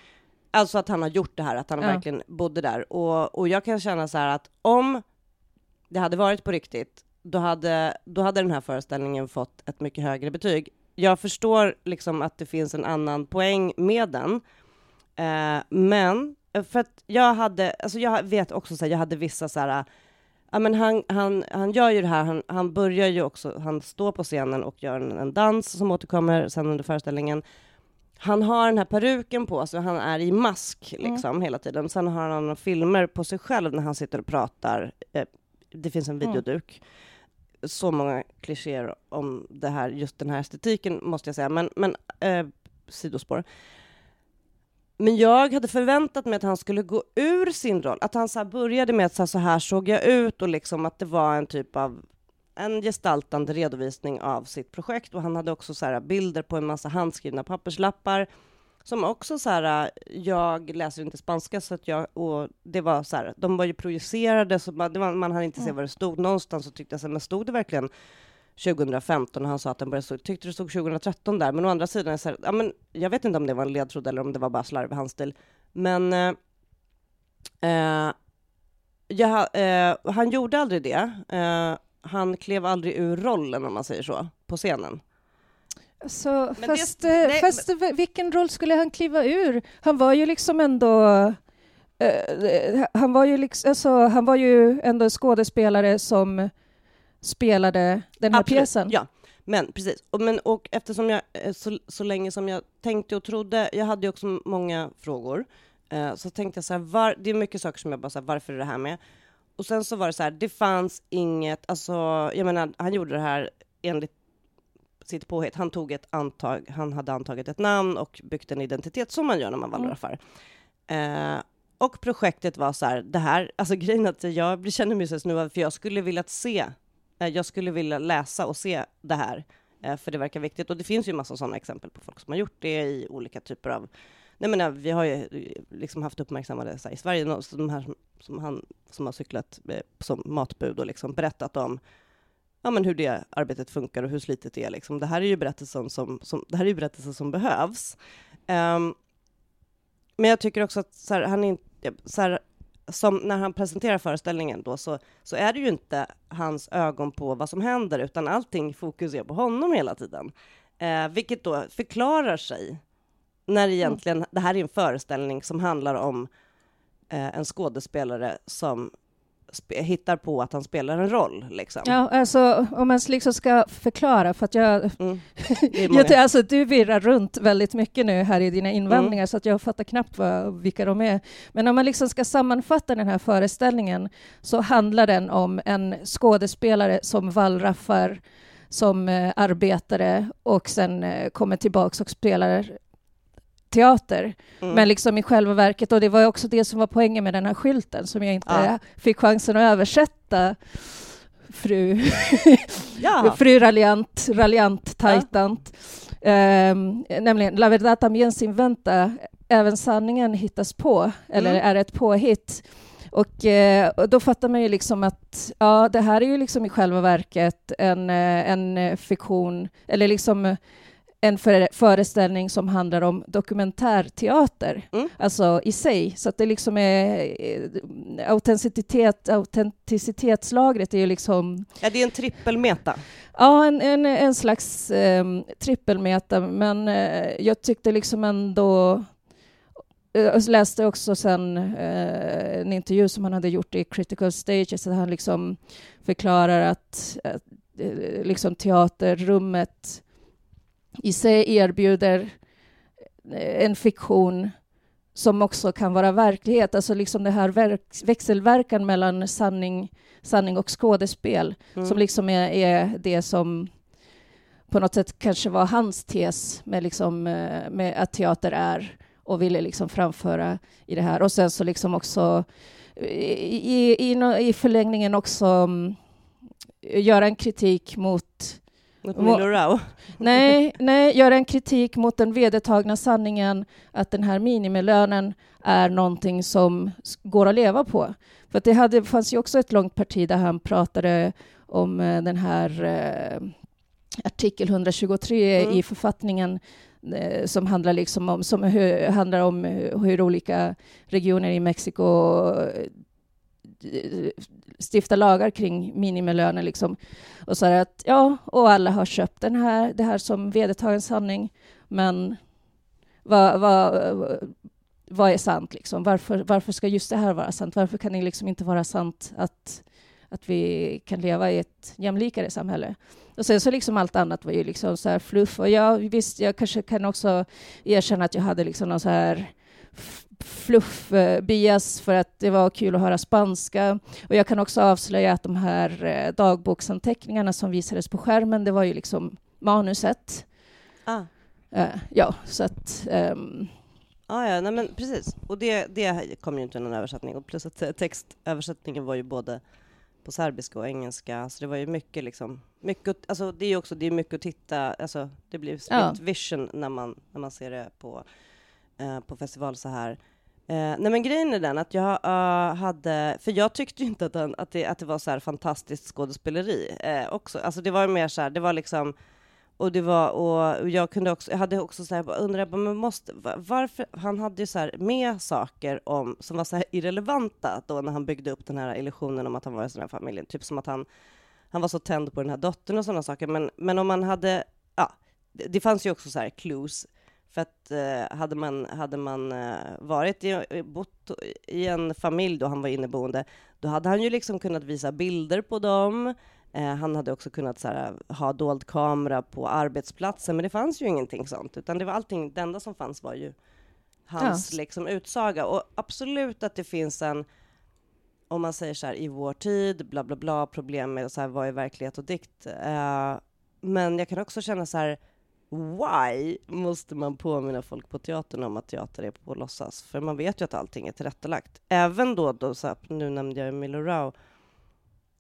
Alltså att han har gjort det här, att han ja. verkligen bodde där. Och, och jag kan känna så här att om det hade varit på riktigt, då hade, då hade den här föreställningen fått ett mycket högre betyg. Jag förstår liksom att det finns en annan poäng med den, eh, men för att jag hade, alltså jag vet också så här, jag hade vissa så här, ja men han, han, han gör ju det här, han, han börjar ju också, han står på scenen och gör en, en dans som återkommer sen under föreställningen han har den här peruken på sig, han är i mask mm. liksom mm. hela tiden. Sen har han filmer på sig själv när han sitter och pratar. Eh, det finns en mm. videoduk. Mm. Så många klichéer om det här, just den här estetiken måste jag säga, men, men eh, sidospår. Men jag hade förväntat mig att han skulle gå ur sin roll, att han så började med att så här, så här såg jag ut och liksom att det var en typ av en gestaltande redovisning av sitt projekt. Och han hade också så här bilder på en massa handskrivna papperslappar som också så här, jag läser inte spanska så att jag, och det var så här, de var ju projicerade så man, man hade inte mm. se vad det stod. Någonstans och tyckte jag men stod det verkligen 2015 och han sa att den började stå, tyckte det stod 2013 där, men å andra sidan, så här, ja, men jag vet inte om det var en ledtråd eller om det var bara slarvig handstil, men eh, eh, ja, eh, han gjorde aldrig det. Eh, han klev aldrig ur rollen, om man säger så, på scenen. Alltså, fast, det, nej, fast men... vilken roll skulle han kliva ur? Han var ju liksom ändå... Uh, han, var ju liksom, alltså, han var ju ändå skådespelare som spelade den här Absolut, pjäsen. Ja, men precis. Och, men, och eftersom jag, eh, så, så länge som jag tänkte och trodde, jag hade ju också många frågor, uh, så tänkte jag så här, var, det är mycket saker som jag bara, så här, varför är det här med? Och sen så var det så här, det fanns inget, alltså, jag menar, han gjorde det här enligt sitt påhitt. Han, tog ett antag, han hade antagit ett namn och byggt en identitet, som man gör när man wallraffar. Mm. Eh, och projektet var så här, det här, alltså grejen att jag känner mig så snuvad, för jag skulle vilja se, eh, Eh, jag skulle vilja läsa och se det här, eh, för det verkar viktigt. Och det finns ju massa sådana exempel på folk som har gjort det i olika typer av Nej, men, eh, vi har ju liksom haft uppmärksammade här, i Sverige, de här som, som, han som har cyklat som matbud och liksom berättat om ja, men hur det arbetet funkar och hur slitet det är. Liksom. Det här är ju berättelsen som, som, det här är ju berättelsen som behövs. Um, men jag tycker också att så här, han är, så här, som när han presenterar föreställningen då, så, så är det ju inte hans ögon på vad som händer, utan allting fokus är på honom hela tiden. Eh, vilket då förklarar sig när mm. egentligen mm. det här är en föreställning som handlar om eh, en skådespelare som hittar på att han spelar en roll. Liksom. Ja, alltså om man liksom ska förklara, för att jag... Mm. [LAUGHS] jag alltså, du virrar runt väldigt mycket nu här i dina invändningar, mm. så att jag fattar knappt vad, vilka de är. Men om man liksom ska sammanfatta den här föreställningen så handlar den om en skådespelare som vallraffar som eh, arbetare och sen eh, kommer tillbaks och spelar teater. Mm. Men liksom i själva verket, och det var också det som var poängen med den här skylten som jag inte ja. fick chansen att översätta fru, [LAUGHS] ja. fru raljant, raljant, tajtant. Ja. Um, nämligen La verdad también sin venta, även sanningen hittas på, eller mm. är ett påhitt. Och, eh, och, då fattar man ju liksom att ja, det här är ju liksom i själva verket en, eh, en fiktion, eller liksom en föreställning som handlar om dokumentärteater, mm. alltså i sig. Så att det liksom är eh, autenticitet, autenticitetslagret är ju liksom... Ja, det är en trippelmeta. Ja, en, en, en slags eh, trippelmeta, men eh, jag tyckte liksom ändå eh, jag läste också sen eh, en intervju som han hade gjort i Critical Stages, där han liksom förklarar att, att eh, liksom teaterrummet i sig erbjuder eh, en fiktion som också kan vara verklighet, alltså liksom det här växelverkan mellan sanning, sanning och skådespel, mm. som liksom är, är, det som på något sätt kanske var hans tes med, liksom, eh, med att teater är och ville liksom framföra i det här. Och sen så liksom också i, i, i förlängningen också um, göra en kritik mot mot Milo Rao? Nej, [LAUGHS] nej, göra en kritik mot den vedertagna sanningen att den här minimilönen är någonting som går att leva på. För det hade, fanns ju också ett långt parti där han pratade om eh, den här eh, artikel 123 mm. i författningen eh, som handlar, liksom om, som hur, handlar om hur olika regioner i Mexiko stifta lagar kring minimilöner. Liksom. Och så att, ja, och alla har köpt den här, det här som vedertagen sanning, men vad, vad, vad är sant? Liksom? Varför, varför ska just det här vara sant? Varför kan det liksom inte vara sant att, att vi kan leva i ett jämlikare samhälle? Och sen så liksom allt annat var ju liksom så här fluff. Och jag, visst, jag kanske kan också erkänna att jag hade liksom någon så här fluff-bias för att det var kul att höra spanska. Och jag kan också avslöja att de här eh, dagboksanteckningarna som visades på skärmen, det var ju liksom manuset. Ah. Uh, ja, så att... Um... Ah, ja, nej, men precis. Och det, det kom ju inte någon översättning. Och plus att textöversättningen var ju både på serbiska och engelska, så det var ju mycket liksom, mycket, alltså det är ju också, det är mycket att titta, alltså det blir split ja. vision när man, när man ser det på Eh, på festival så här. Eh, nej men grejen är den att jag uh, hade, för jag tyckte ju inte att, den, att, det, att det var så här fantastiskt skådespeleri eh, också. Alltså det var mer så här, det var liksom, och det var, och jag kunde också, jag hade också så här, undrade, men måste, varför, han hade ju så här med saker om, som var så här irrelevanta då när han byggde upp den här illusionen om att han var i den här familjen, typ som att han, han var så tänd på den här dottern och sådana saker, men, men om man hade, ja, det, det fanns ju också så här clues för att eh, hade man, hade man eh, varit i, bott i en familj då han var inneboende, då hade han ju liksom kunnat visa bilder på dem. Eh, han hade också kunnat här, ha dold kamera på arbetsplatsen, men det fanns ju ingenting sånt, utan det var allting, det enda som fanns var ju hans ja. liksom, utsaga. Och absolut att det finns en, om man säger så här, i vår tid, bla bla bla, problem med så här, vad är verklighet och dikt? Eh, men jag kan också känna så här, why måste man påminna folk på teatern om att teater är på låtsas? För man vet ju att allting är tillrättalagt. Även då, då så här, nu nämnde jag Milo Rao,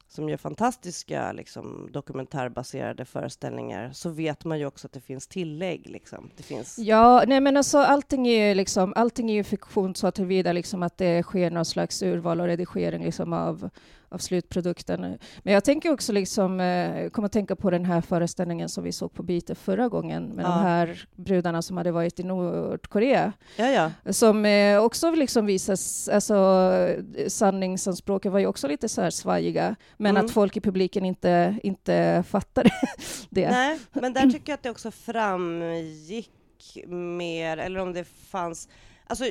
som gör fantastiska liksom, dokumentärbaserade föreställningar, så vet man ju också att det finns tillägg. Liksom. Det finns... Ja, nej men alltså allting är ju liksom, allting är ju fiktion så tillvida liksom att det sker någon slags urval och redigering liksom av, av slutprodukten. Men jag tänker också liksom, eh, kommer att tänka på den här föreställningen som vi såg på Bite förra gången med Ja. de här brudarna som hade varit i Nordkorea. Ja, ja. Som eh, också liksom visas, alltså sanningsanspråken var ju också lite så här svajiga, men Mm. att folk i publiken inte, inte fattade [LAUGHS] det. Nej, men där tycker jag att det också framgick mer, eller om det fanns... Alltså,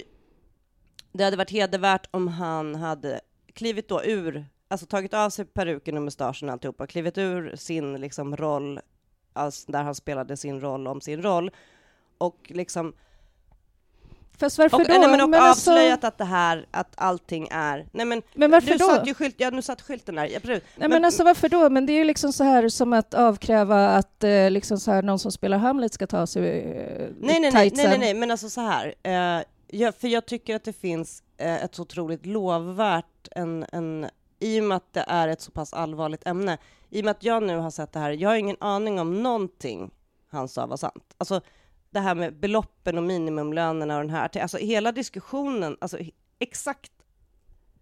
det hade varit hedervärt om han hade klivit då ur, alltså tagit av sig peruken och mustaschen och alltihopa, klivit ur sin liksom roll, alltså där han spelade sin roll om sin roll, och liksom Fast varför och, då? nej, men och Men alltså- avslöjat att det här, att allting är... Nej men, Men varför du då? satt ju skylt, ja nu satt skylten där, ja. Nej, men, alltså varför då? Men det är ju liksom så här som att avkräva att eh, liksom så här, någon som spelar Hamlet ska ta sig eh, nej, nej, nej, nej, nej, nej, men alltså så här. Eh, jag, för jag tycker att det finns eh, ett så otroligt lovvärt, en, en, i och med att det är ett så pass allvarligt ämne, i och med att jag nu har sett det här, jag har ingen aning om någonting han sa var sant. Alltså det här med beloppen och minimumlönerna och den här, alltså hela diskussionen, alltså exakt,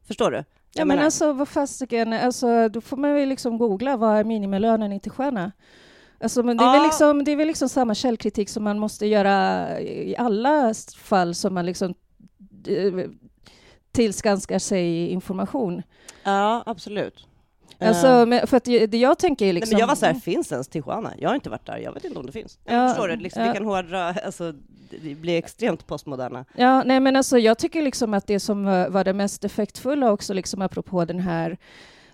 förstår du? Ja, Jag men menar- alltså vad fasiken, alltså, då får man väl liksom googla vad är minimilönen i Tijuana? Alltså, men det, är väl Ja. liksom, det är väl liksom samma källkritik som man måste göra i alla fall som man liksom tillskanskar sig information. Ja, absolut. Alltså, Eh, men för att det jag tänker är Nej, liksom... men jag var så här, finns ens Tijuana? Jag har inte varit där, jag vet inte om det finns. Ja, förstår det, liksom, ja. vi kan hårdra, alltså, det- blir extremt postmoderna. Ja, nej men alltså jag tycker liksom att det som var var det mest effektfulla också, liksom apropå den här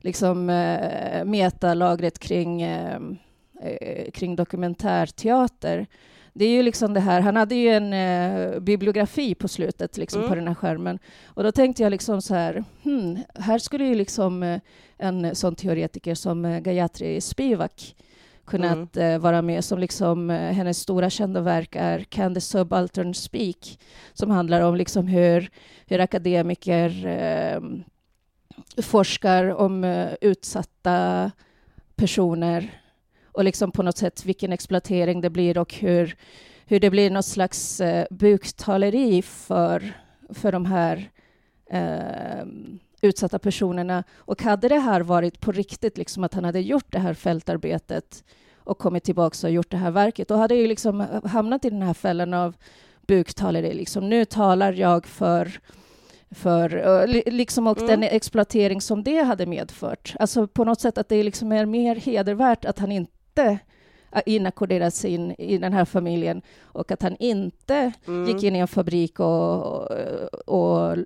liksom eh, metalagret kring, eh, eh, kring dokumentärteater, det är ju liksom det här, han hade ju en eh, bibliografi på slutet liksom Mm. på den här skärmen. Och då tänkte jag liksom så här, hmm, här skulle ju liksom eh, en sån teoretiker som eh, Gayatri Spivak kunnat eh, vara med, som liksom eh, hennes stora kända verk är Can the Subaltern Speak, som handlar om liksom hur, hur akademiker eh, forskar om utsatta personer och liksom på något sätt vilken exploatering det blir och hur, hur det blir något slags eh, buktaleri för, för de här eh, utsatta personerna. Och hade det här varit på riktigt, liksom att han hade gjort det här fältarbetet och kommit tillbaka och gjort det här verket, då hade jag ju liksom hamnat i den här fällan av buktaleri. Liksom, nu talar jag för för, li- liksom och Mm. den exploatering som det hade medfört. Alltså på något sätt att det liksom är mer hedervärt att han inte inackorderats in i den här familjen och att han inte Mm. gick in i en fabrik och, och, och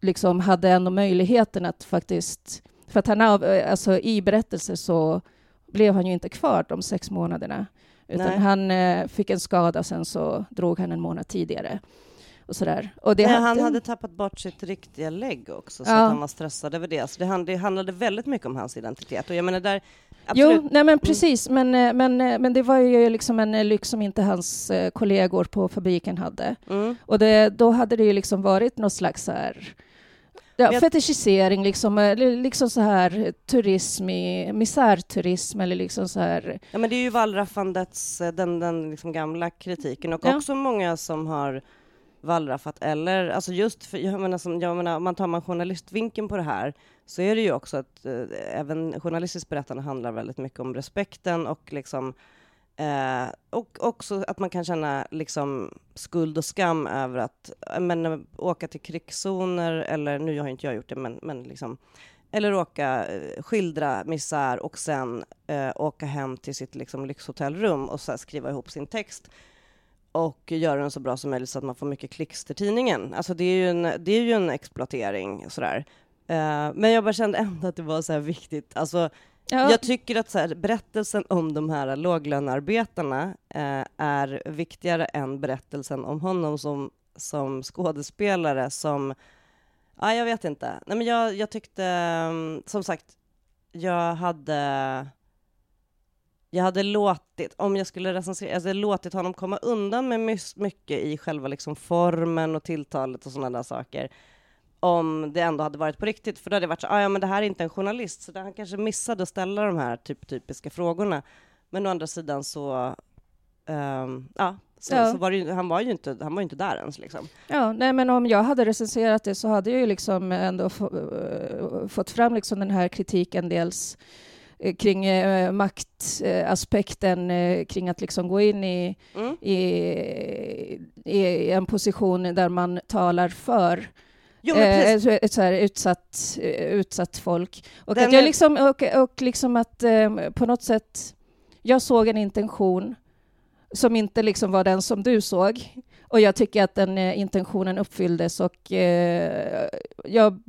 liksom hade ändå möjligheten att faktiskt... För att han av, alltså i berättelser så blev han ju inte kvar de sex månaderna. Utan Nej. han eh, fick en skada och sen så drog han en månad tidigare. Och sådär. Och det Nej, hade- han hade tappat bort sitt riktiga lägg också, så Ja. att han var stressad över det. Så det, hand, det handlade väldigt mycket om hans identitet. Och jag menar där, absolut, Jo, nej men precis, men, eh, men, eh, men det var ju liksom en eh, lyx som inte hans kollegor på fabriken hade. mm. Och det, då hade det ju liksom varit något slags så här, ja, Jag- fetischisering, liksom, li- liksom så här turism, i, misärturism eller liksom så här. Ja, men det är ju wallraffandets, den, den liksom gamla kritiken och Ja. också många som har wallraffat eller, alltså just för, jag menar, som, jag menar, om man tar man journalistvinkeln på det här så är det ju också att eh, även journalistiskt berättande handlar väldigt mycket om respekten och liksom eh, och också att man kan känna liksom skuld och skam över att eh, men, eh, åka till krigszoner eller, nu har inte jag gjort det, men, men liksom eller åka, eh, skildra misär och sen eh, åka hem till sitt liksom, lyxhotellrum och så här, skriva ihop sin text och göra den så bra som möjligt så att man får mycket klicks till tidningen. Alltså det är ju en, det är ju en exploatering sådär. Eh, men jag bara kände ändå att det var så här viktigt. Alltså, Ja, Jag tycker att så här, berättelsen om de här låglönearbetarna eh, är viktigare än berättelsen om honom som, som skådespelare som... Ja, jag vet inte. Nej, men jag, jag tyckte, mm, som sagt, jag hade... jag hade låtit, om jag skulle recensera, jag hade låtit honom komma undan med mycket i själva liksom formen och tilltalet och sådana där saker. Om det ändå hade varit på riktigt, för då hade det varit så, ah, ja men det här är inte en journalist, så han kanske missade att ställa de här typ, typiska frågorna. Men å andra sidan så, ehm, ja, så, Ja. så var det ju, han var ju inte, han var ju inte där ens liksom. Ja, nej, men om jag hade recenserat det så hade jag ju liksom ändå få, eh, fått fram liksom den här kritiken dels eh, kring eh, maktaspekten, kring att liksom gå in i, Mm. i, i en position där man talar för Jo, eh, ett, ett så här utsatt, eh, utsatt folk. Och Den att jag är- liksom, och, och liksom att eh, på något sätt, jag såg en intention som inte liksom var den som du såg. Och jag tycker att den eh, intentionen uppfylldes och eh, jag,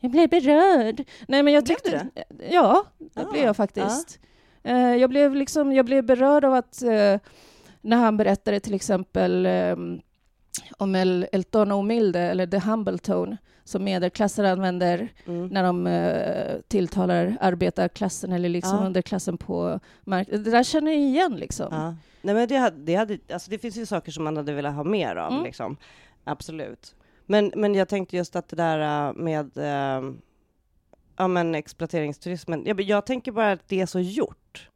jag blev berörd. Nej, men jag Blev du tyckte... Ja, det Ah, blev jag faktiskt. Eh, jag, blev liksom, jag blev berörd av att eh, när han berättade till exempel eh, om El, El tono humilde, eller the humble tone, som medelklasser använder Mm. när de eh, tilltalar arbetarklassen eller liksom Ja. underklassen på marknaden. Det där känner jag igen liksom. Ja. Nej, men det, hade, det, hade, alltså det finns ju saker som man hade velat ha mer av, Mm. liksom. Absolut. Men, men jag tänkte just att det där äh, med äh, ja, men exploateringsturismen, jag, jag tänker bara att det är så gjort.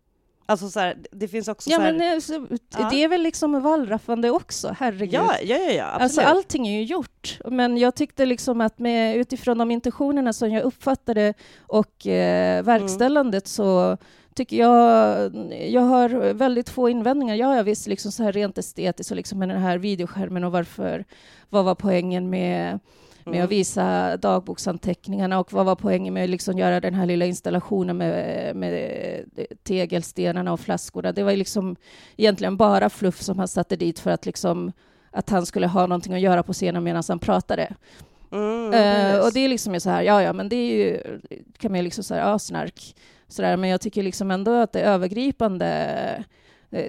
Alltså så här, det finns också Ja, så här, men eh, så, Ja. det är väl liksom wallraffande också, herregud. ja, ja, ja, ja, absolut. Alltså allting är ju gjort, men jag tyckte liksom att med, utifrån de intentionerna som jag uppfattade och eh, verkställandet så tycker jag, jag har väldigt få invändningar. Ja, jag visst liksom så här rent estetiskt och liksom med den här videoskärmen och varför, vad var poängen med med att visa dagboksanteckningarna och vad var poängen med att liksom göra den här lilla installationen med, med tegelstenarna och flaskorna. Det var ju liksom egentligen bara fluff som han satte dit för att liksom att han skulle ha någonting att göra på scenen medan han pratade. Mm, precis. och det är liksom så här, ja ja, men det är ju, kan man ju liksom säga, ja snark. Sådär, men jag tycker liksom ändå att det övergripande,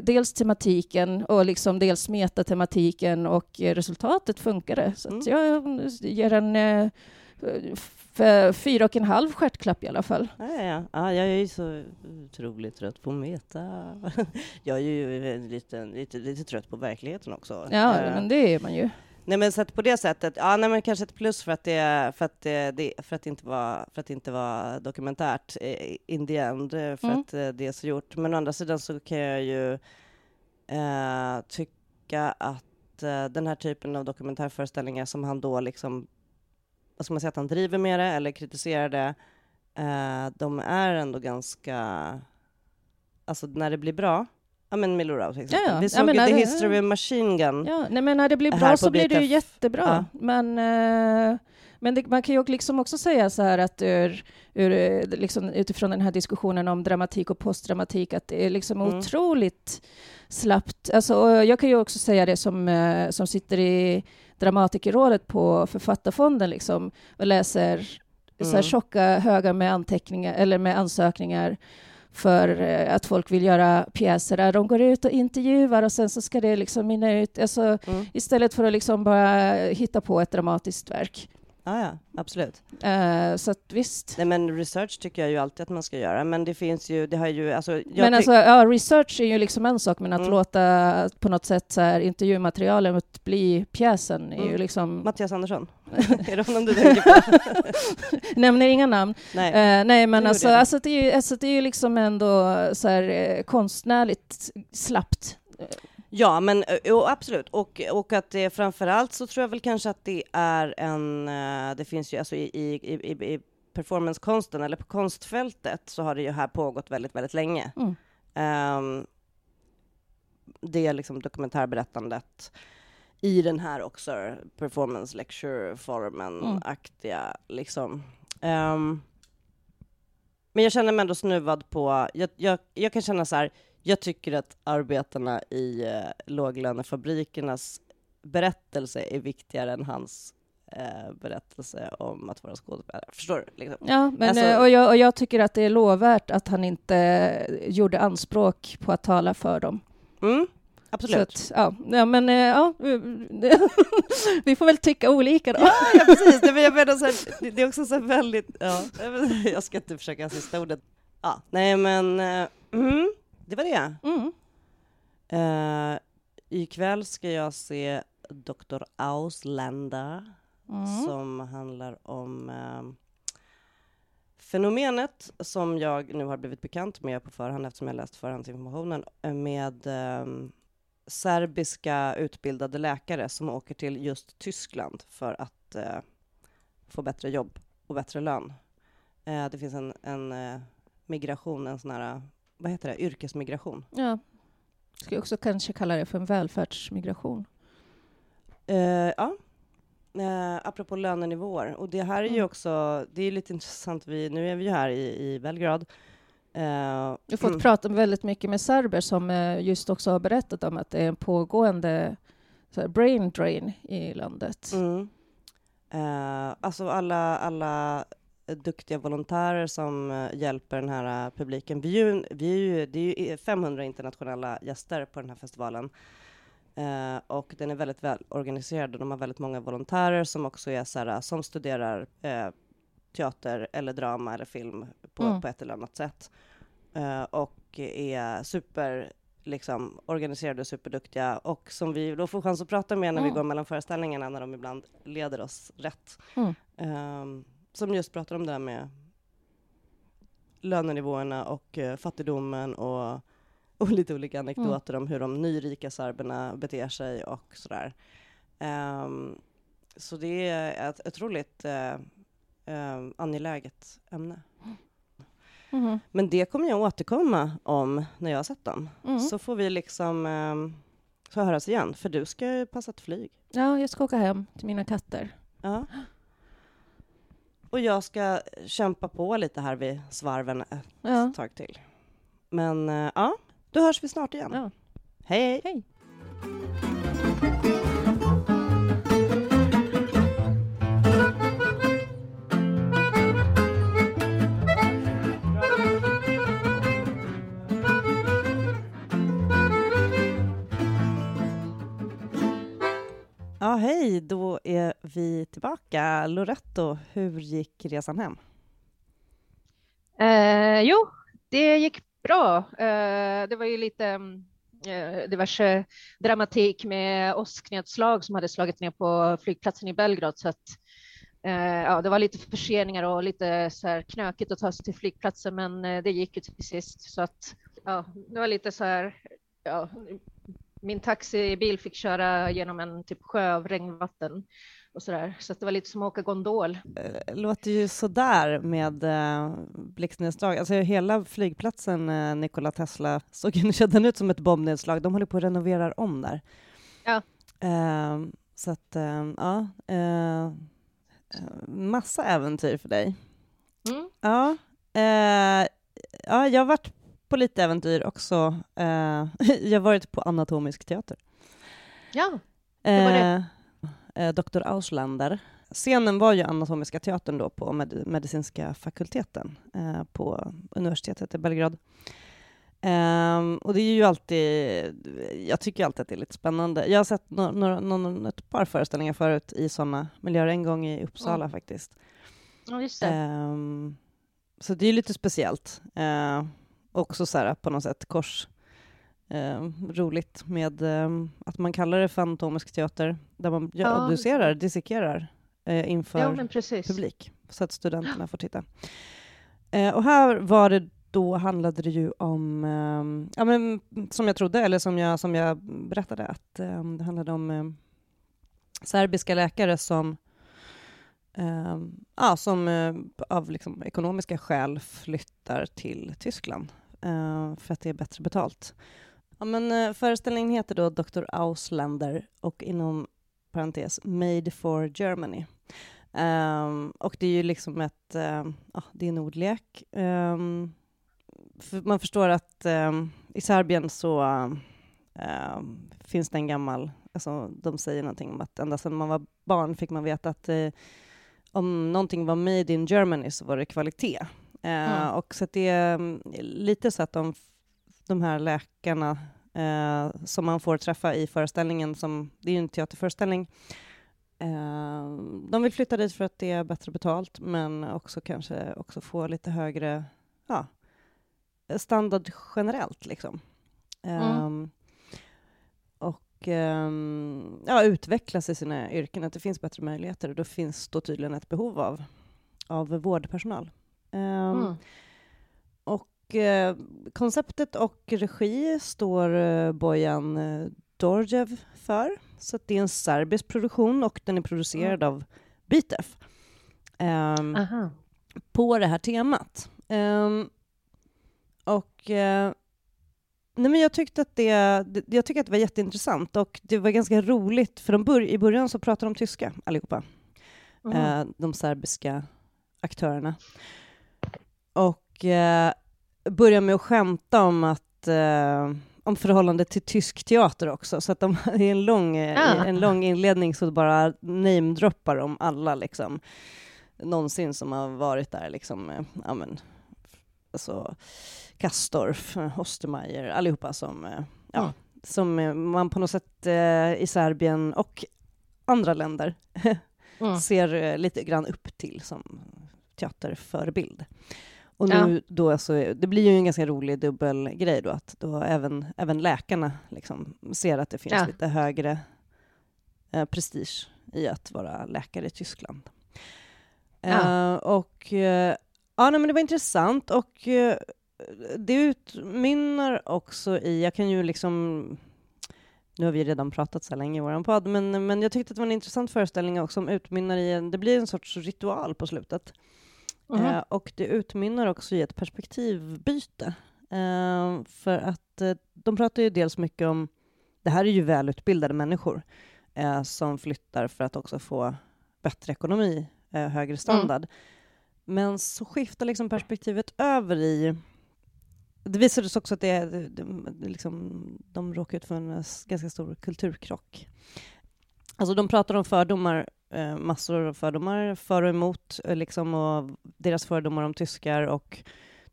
dels tematiken och liksom dels metatematiken och eh, resultatet funkade. Så Mm. jag ger en eh, fyra och en halv stjärtklapp i alla fall. Ja, ja, ja. ja, jag är ju så otroligt trött på meta. [LAUGHS] Jag är ju lite, lite, lite trött på verkligheten också. Ja, Eh, men det är man ju. Nej men så att på det sättet, ja nej men kanske ett plus för att det, för att det, för att det inte var, för att inte var dokumentärt in the end, eh, för Mm. att eh, det är så gjort. Men å andra sidan så kan jag ju eh, tycka att eh, den här typen av dokumentärföreställningar som han då liksom, vad ska man säga, att han driver med det eller kritiserar det, eh, de är ändå ganska, alltså när det blir bra, ja men Milo Rau till exempel. Ja, ja. Vi såg ju The det- History of a Machine Gun. Ja, nej, men när det blir bra så blir det ju jättebra. Ja. Men, eh, men det, man kan ju liksom också säga så här att ur, ur, eh, liksom, utifrån den här diskussionen om dramatik och postdramatik att det är liksom Mm. otroligt slappt. Alltså, jag kan ju också säga det som, eh, som sitter i Dramatikerrådet på Författarfonden liksom, och läser så här Mm. tjocka högar med anteckningar eller med ansökningar för eh, att folk vill göra pjäser där de går ut och intervjuar och sen så ska det liksom minna ut, alltså Mm. istället för att liksom bara hitta på ett dramatiskt verk. Ja, ja, absolut. Eh, så att visst. Nej, men research tycker jag ju alltid att man ska göra, men det finns ju, det har ju, alltså... Men alltså, ja, research är ju liksom en sak, men att Mm. låta på något sätt så här, intervjumaterialet bli pjäsen är ju Mm. liksom... Mattias Andersson, [LAUGHS] är det honom du tänker på? [LAUGHS] Nämner inga namn. Nej. Eh, nej, men alltså, jag. alltså, det är ju, alltså det är ju liksom ändå så här, eh, konstnärligt slappt. Ja, men jo, absolut. Och, och att det framförallt så tror jag väl kanske att det är en... eh, Det finns ju alltså i, i, i, i- performancekonsten, eller på konstfältet, så har det ju här pågått väldigt, väldigt länge. Mm. Ehm, det liksom dokumentärberättandet i den här också performance lecture-formen Mm. liksom. Ehm, men jag känner mig ändå snuvad på, jag, jag, jag kan känna så här, jag tycker att arbetarna i eh, låglönefabrikernas berättelse är viktigare än hans eh, berättelse om att vara skådespelare. Förstår du? Liksom. Ja, men, Alltså- eh, och, jag, och jag tycker att det är lovvärt att han inte gjorde anspråk på att tala för dem. Mm, absolut. att, ja, ja, men eh, ja, [LAUGHS] vi får väl tycka olika då. Ja, ja precis. Det, men jag menar så här, det, är också så väldigt... Ja, jag ska inte försöka sista ordet. Ja, nej men... eh, Mm, det var det. Mm. Uh, ikväll ska jag se Dr. Ausländer Mm. som handlar om eh, fenomenet som jag nu har blivit bekant med på förhand eftersom jag läst förhandsinformationen eh, med eh, serbiska utbildade läkare som åker till just Tyskland för att eh, få bättre jobb och bättre lön. Eh, det finns en, en eh, migration, en sån här, vad heter det, yrkesmigration. Ja. Ska jag också kanske kalla det för en välfärdsmigration. Eh, ja. Eh, apropå lönenivåer. Och det här är ju Mm. också, det är lite intressant, vi, nu är vi ju här i, i Belgrad. Eh, Jag har fått mm, prata väldigt mycket med serber som eh, just också har berättat om att det är en pågående här, brain drain i landet. Mm. Eh, alltså alla, alla duktiga volontärer som eh, hjälper den här eh, publiken. Vi är ju, vi är ju, det är ju 500 internationella gäster på den här festivalen. Eh, och den är väldigt väl organiserad och de har väldigt många volontärer som också är så här, som studerar eh, teater eller drama eller film på, Mm. på ett eller annat sätt. Eh, och är super liksom, organiserade och superduktiga och som vi då får chans att prata med när vi Mm. går mellan föreställningarna när de ibland leder oss rätt. Mm. Ehm, som just pratar om det här med lönenivåerna och eh, fattigdomen och, och lite olika anekdoter om hur de nyrika serberna beter sig och sådär. Ehm, så det är ett otroligt uh, angeläget ämne. Mhm. Men det kommer jag återkomma om när jag har sett dem. Mm. Så får vi liksom um, få höras igen, för du ska ju passa ett flyg. Ja, jag ska åka hem till mina katter. Ja. [GASPS] Och jag ska kämpa på lite här vid svarven ett Ja. tag till. Men eh, ja, då hörs vi snart igen. Ja. Hej! Hej. Ja, hej, då är vi tillbaka. Loretto, hur gick resan hem? Eh, jo, det gick bra. Eh, det var ju lite mm, eh, diverse dramatik med åsknedslag som hade slagit ner på flygplatsen i Belgrad. Så att, eh, ja, det var lite förseningar och lite så här knökigt att ta sig till flygplatsen, men eh, det gick ju till sist. Så att, ja, det var lite så här, ja, min taxibil fick köra genom en typ sjö av regnvatten och så där. Så det var lite som att åka gondol. Eh, låter ju sådär med eh, blixtnedslag. Alltså hela flygplatsen eh, Nikola Tesla [LAUGHS] såg ju den ut som ett bombnedslag. De håller på att renovera om där. Ja. Eh, så att, eh, ja. Eh, massa äventyr för dig. Mm. Ja, eh, ja jag har varit på lite äventyr också. Eh, [LAUGHS] jag har varit på anatomisk teater. Ja, Hur var det? Eh, eh, Dr. Auslander. Scenen var ju Anatomiska teatern då på med medicinska fakulteten eh, på universitetet i Belgrad. Ehm, och det är ju alltid, jag tycker alltid att det är lite spännande. Jag har sett några, några, någon, ett par föreställningar förut i sådana miljöer, en gång i Uppsala Mm. faktiskt. ja just det. Ehm, så det är lite speciellt. Uh, också så här på något sätt kors ehm, roligt med ehm, att man kallar det för anatomisk teater där man ja, obducerar, dissekerar eh, inför Ja, publik så att studenterna får titta. Eh, och här var det då handlade det ju om, ehm, ja, men, som jag trodde, eller som jag, som jag berättade, att ehm, det handlade om serbiska läkare som, ehm, ja, som eh, av liksom, ekonomiska skäl flyttar till Tyskland eh, för att det är bättre betalt. Ja, men, eh, föreställningen heter då Dr. Ausländer och inom parentes Made for Germany. Um, och det är ju liksom ett, ehm, ja, det är en ordlek. Ehm, um, för man förstår att eh, i Serbien så eh, finns det en gammal, alltså de säger någonting om att ända sedan man var barn fick man veta att eh, om någonting var made in Germany så var det kvalitet. Eh, Mm. Och så det är mm, lite så att de, de här läkarna eh, som man får träffa i föreställningen, som, det är ju en teaterföreställning, Eh, de vill flytta dit för att det är bättre betalt, men också kanske också få lite högre, ja, standard generellt. Liksom. Mm. Ehm, och ehm, ja, utvecklas i sina yrken, att det finns bättre möjligheter. Och då finns då tydligen ett behov av, av vårdpersonal. Ehm, Mm. och eh, konceptet och regi står eh, Bojan eh, Dorjev för. Så det är en serbisk produktion och den är producerad av Bitef. Aha. på det här temat. Ehm, och eh, nej men jag tyckte att det, det, jag tycker att det var jätteintressant och det var ganska roligt, för de bör, i början så pratade de tyska allihopa, Mm. eh, de serbiska aktörerna. Och eh, började med att skämta om att eh, om förhållandet till tysk teater också, så att de [LAUGHS] i en lång, eh, Ah. en lång inledning så bara namedroppar de alla liksom någonsin som har varit där, liksom, eh, ja men, alltså Kastorf, Ostermeier, allihopa som, eh, ja, Mm. som man på något sätt eh, i Serbien och andra länder [LAUGHS] Mm. ser lite grann upp till som teaterförebild. Och nu då alltså, det blir ju en ganska rolig dubbelgrej då, att då även, även läkarna liksom ser att det finns Ja. lite högre eh, prestige i att vara läkare i Tyskland. Ja. Eh, och eh, ja, nej, men det var intressant och eh, det utmynnar också i, jag kan ju liksom nu har vi redan pratat så här länge i vår podd, men, men jag tyckte att det var en intressant föreställning också som utmynnar i en, det blir en sorts ritual på slutet. Mhm. Eh, och det utmynnar också i ett perspektivbyte. Eh, för att eh, de pratar ju dels mycket om, det här är ju välutbildade människor eh, som flyttar för att också få bättre ekonomi, eh, högre standard. Men så skiftar liksom perspektivet över i det visade sig också att det, det, det, liksom, de råkar ut för en ganska stor kulturkrock. Alltså de pratar om fördomar, eh, massor av fördomar, för och emot, eh, liksom, och deras fördomar om tyskar och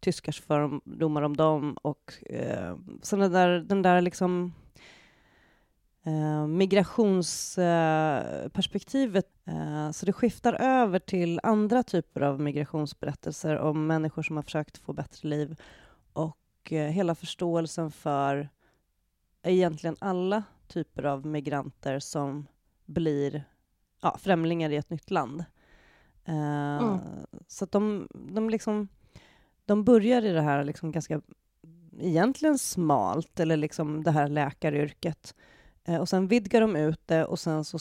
tyskars fördomar om dem. Och eh, så den där, den där liksom, eh, migrationsperspektivet. Eh, så det skiftar över till andra typer av migrationsberättelser om människor som har försökt få bättre liv och eh, hela förståelsen för egentligen alla typer av migranter som blir ja, främlingar i ett nytt land. Eh, Så att de, de, liksom, de börjar i det här liksom ganska egentligen smalt, eller liksom det här läkaryrket. Eh, och sen vidgar de ut det och sen så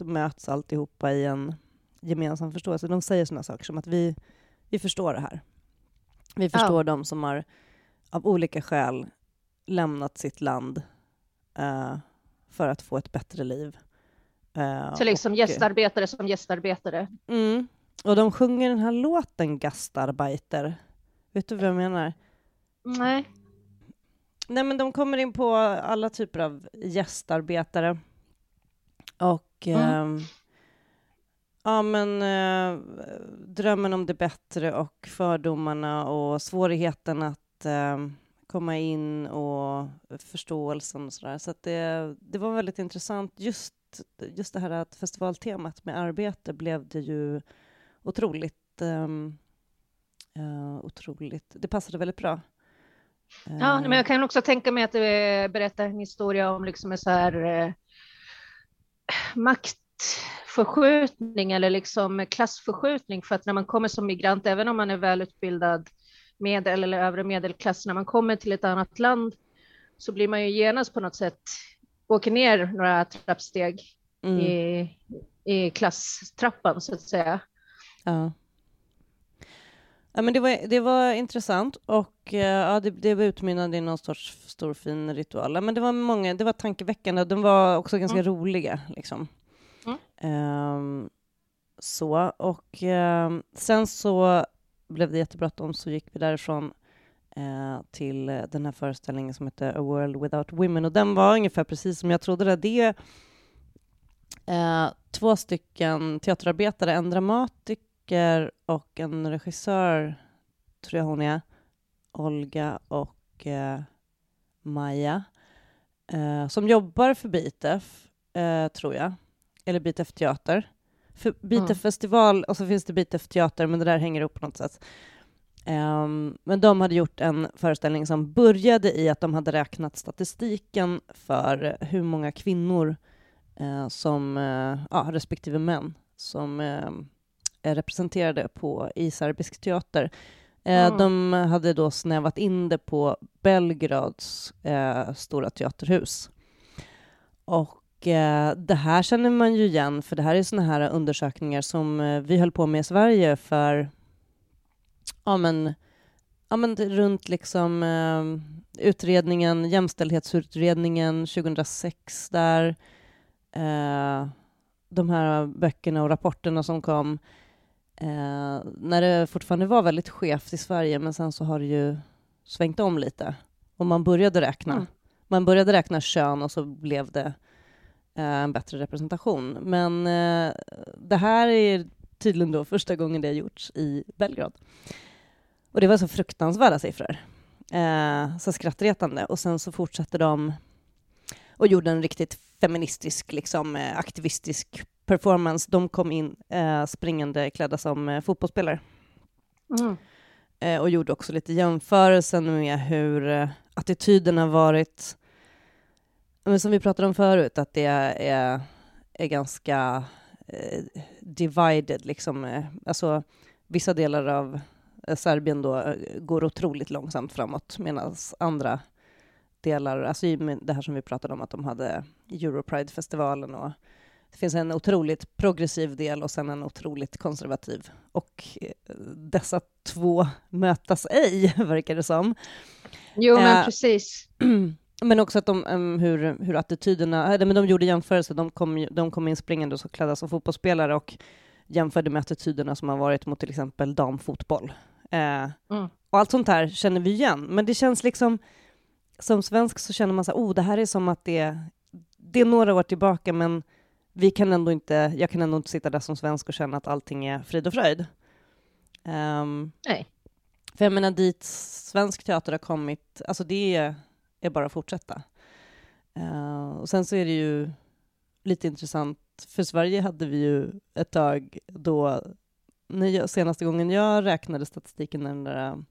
möts alltihopa i en gemensam förståelse. De säger sådana saker som att vi, vi förstår det här. Vi förstår de som har av olika skäl lämnat sitt land eh, för att få ett bättre liv. Eh, Så liksom och- gästarbetare som gästarbetare. Mm. Och de sjunger den här låten Gastarbeiter. Vet du vad jag menar? Nej. Nej, men de kommer in på alla typer av gästarbetare. Och Mm. ehm, ja, men eh, drömmen om det bättre och fördomarna och svårigheten att eh, komma in och förståelsen och sådär. Så att det, det var väldigt intressant. Just, just det här att festivaltemat med arbete blev det ju otroligt ehm, eh, otroligt. Det passade väldigt bra. Ja, Eh, men jag kan också tänka mig att det berättar en historia om liksom en så här eh, maktförskjutning eller liksom klassförskjutning. För att när man kommer som migrant, även om man är välutbildad medel eller övre medelklass, när man kommer till ett annat land så blir man ju genast på något sätt, åker ner några trappsteg mm. i, i klasstrappan så att säga. Ja. Ja, men det, var, det var intressant och eh, ja, det, det var utmynnande i någon sorts stor fin ritual. Men det var många, det var tankeväckande, de var också ganska Mm. roliga. Liksom. Mm. Ehm, så, och ehm, sen så blev det jättebråttom, så gick vi därifrån Eh, till den här föreställningen som heter A World Without Women, och den var ungefär precis som jag trodde det. Det är eh, två stycken teaterarbetare, en dramatiker och en regissör, tror jag hon är, Olga och eh, Maja, eh, som jobbar för Bitef, eh, tror jag, eller Bitef Teater. För Bitef Mm. festival och så finns det Bitef Teater, men det där hänger ihop på något sätt. Um, men de hade gjort en föreställning som började i att de hade räknat statistiken för hur många kvinnor uh, som, uh, ja, respektive män, som uh, är representerade på, i serbisk teater. Mm. De hade då snävat in det på Belgrads stora teaterhus. Och det här känner man ju igen, för det här är såna här undersökningar som vi höll på med i Sverige för ja, men, ja, men runt liksom eh, utredningen, jämställdhetsutredningen 2006 där, eh, de här böckerna och rapporterna som kom, eh, när det fortfarande var väldigt skevt i Sverige, men sen så har det ju svängt om lite. Och man började räkna. Mm. Man började räkna kön och så blev det eh, en bättre representation. Men eh, det här är tydligen då första gången det har gjorts i Belgrad. Och det var så fruktansvärda siffror. Eh, så skrattretande. Och sen så fortsatte de och gjorde en riktigt feministisk, liksom, eh, aktivistisk performance. De kom in eh, springande klädda som eh, fotbollsspelare. Mm. Eh, och gjorde också lite jämförelsen med hur eh, attityden har varit, men som vi pratade om förut, att det är, är ganska divided, liksom. alltså vissa delar av Eh, Serbien då eh, går otroligt långsamt framåt medan andra delar, alltså det här som vi pratade om att de hade Europride-festivalen och det finns en otroligt progressiv del och sen en otroligt konservativ. Och eh, dessa två mötas ej, [LAUGHS] verkar det som. Jo, men eh, precis. [CLEARS THROAT] Men också att de, um, hur, hur attityderna, men de gjorde jämförelser, de kom, de kom in springande och klädda som fotbollsspelare och jämförde med attityderna som har varit mot till exempel damfotboll. Eh, mm. Och allt sånt här känner vi igen, men det känns liksom som svensk så känner man så oh, det här är som att det, det är några år tillbaka, men vi kan ändå inte, jag kan ändå inte sitta där som svensk och känna att allting är frid och fröjd. Um, Nej. För jag menar, dit svensk teater har kommit, alltså det är, är bara att fortsätta. Uh, och sen så är det ju lite intressant, för Sverige hade vi ju ett tag då jag, senaste gången jag räknade statistiken när den där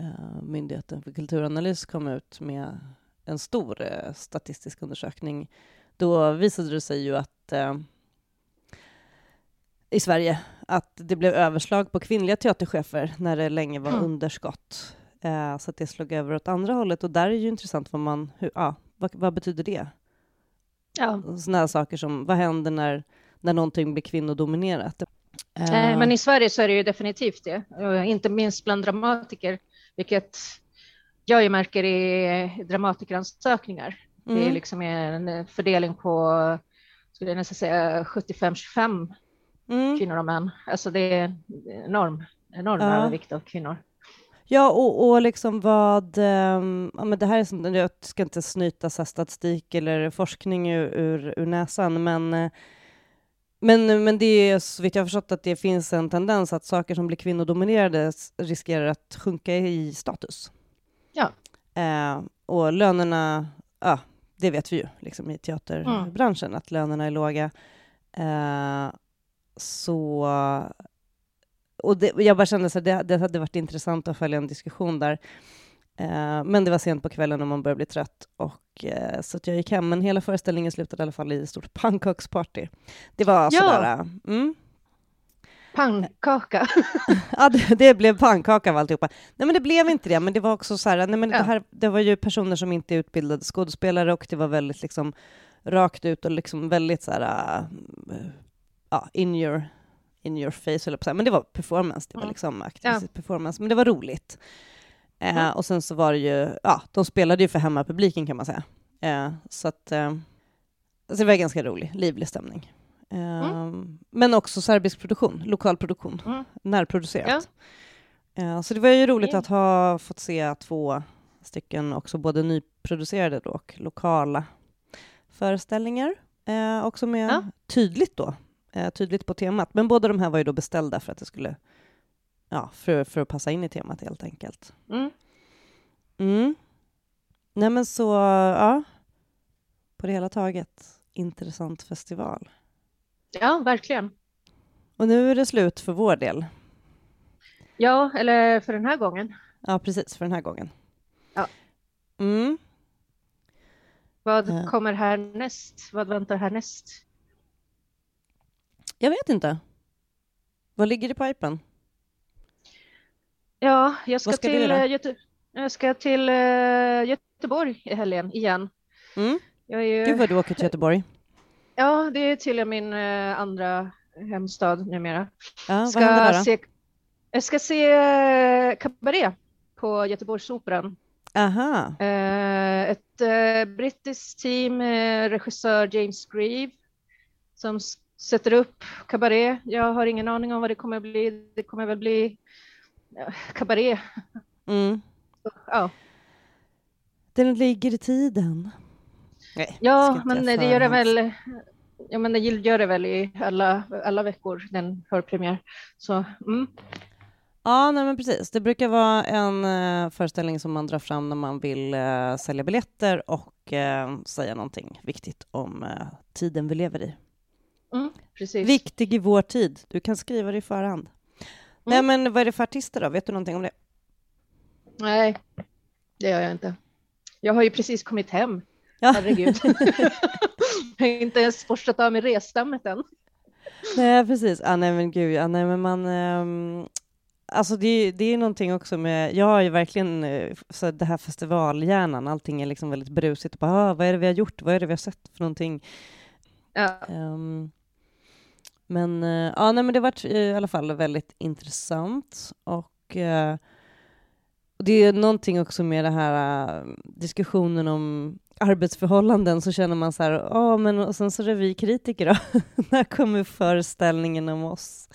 uh, Myndigheten för kulturanalys kom ut med en stor uh, statistisk undersökning, då visade det sig ju att i Sverige att det blev överslag på kvinnliga teaterchefer när det länge var mm. underskott. Så att det slog över åt andra hållet. Och där är ju intressant vad man, hur, ja, vad, vad betyder det? Ja. Sådana här saker som, vad händer när, när någonting blir kvinnodominerat? Uh. Men i Sverige så är det ju definitivt det, inte minst bland dramatiker, vilket jag ju märker i dramatikeransökningar. Mm. Det är mm. liksom en fördelning på, skulle jag nästan säga, 75-25 mm. kvinnor och män. Alltså det är enorm, enorm ja. övervikt av kvinnor. Ja, och, och liksom vad... Um, ja, men det här är som, jag ska inte snyta statistik eller forskning ur, ur, ur näsan, men uh, men, men det är så vitt jag har förstått att det finns en tendens att saker som blir kvinnodominerade riskerar att sjunka i status. Ja. Eh, och lönerna, ja, det vet vi ju liksom i teaterbranschen, mm. att lönerna är låga. Eh, så... Och det, jag bara kände att det, det hade varit intressant att följa en diskussion där. Eh, men det var sent på kvällen och man började bli trött, och, eh, så jag gick hem. Men hela föreställningen slutade i alla fall i ett stort [LAUGHS] pannkaksparty. Det var ja. sådär... Mm. Pannkaka. [LAUGHS] ja, det, det, blev pannkaka av alltihopa. Nej, men det blev inte det, men det var också så här, nej, men ja. det, här, det var ju personer som inte är utbildade skådespelare och det var väldigt liksom rakt ut och liksom väldigt så här, uh, ja, in your, in your face, eller på Men det var performance, det var mm. liksom aktivistisk ja. performance, men det var roligt. Eh, mm. och sen så var det ju, ja, de spelade ju för hemmapubliken kan man säga. Eh, så att, eh, så det var ganska rolig, livlig stämning. Eh, mm. Men också serbisk produktion, lokal produktion, mm. närproducerat. Ja. Eh, så det var ju roligt att ha fått se två stycken också, både nyproducerade och lokala föreställningar. Eh, också med ja. tydligt då, tydligt på temat. Men båda de här var ju då beställda för att det skulle ja, för, för att passa in i temat helt enkelt. Mm. Mm. Nej men så, ja. På det hela taget, intressant festival. Ja, verkligen. Och nu är det slut för vår del. Ja, eller för den här gången. Ja, precis, för den här gången. Ja. Mm. Vad Ja. kommer härnäst? Vad väntar härnäst? Jag vet inte. Vad ligger i pipen? Ja, jag ska, Vad ska till, eh, Göte jag ska till eh, Göteborg i helgen igen. Mm. Jag är ju... Gud vad du åker till Göteborg. [LAUGHS] Ja, det är tydligen min eh, andra hemstad numera. Ja, vad Ska händer där då? se, jag ska se eh, Cabaret på Göteborgsoperan. Aha. Ett brittiskt team med regissör James Grieve som sätter upp Cabaret. Jag har ingen aning om vad det kommer bli. Det kommer väl bli Cabaret. Mm. Ja, Den ligger i tiden. Nej, ja men det gör det väl. Ja, men det gör det väl i alla, alla veckor, den förpremiär. Så mm. Ja, nej men precis. Det brukar vara en eh, föreställning som man drar fram när man vill eh, sälja biljetter och eh, säga någonting viktigt om tiden vi lever i. Mm. Viktig i vår tid. Du kan skriva det i förhand. Nej, Mm. men vad är det för artister då? Vet du någonting om det? Nej, det gör jag inte. Jag har ju precis kommit hem. Ja. Herregud. [LAUGHS] jag har inte ens borstat av mig resdammet än. Nej, precis. Ah, nej, men gud, ja, nej, men man... ehm, alltså det, det är någonting också med... Jag har ju verkligen eh, så det här festivalhjärnan. Allting är liksom väldigt brusigt. Bara, ah, vad är det vi har gjort? Vad är det vi har sett för någonting? Ja. Ehm, men eh, ja, nej, men det varit eh, i alla fall väldigt intressant. Och eh, det är någonting också med det här eh, diskussionen om arbetsförhållanden så känner man så här, ja men och sen så är det vi kritiker då. [LAUGHS] När kommer föreställningen om oss?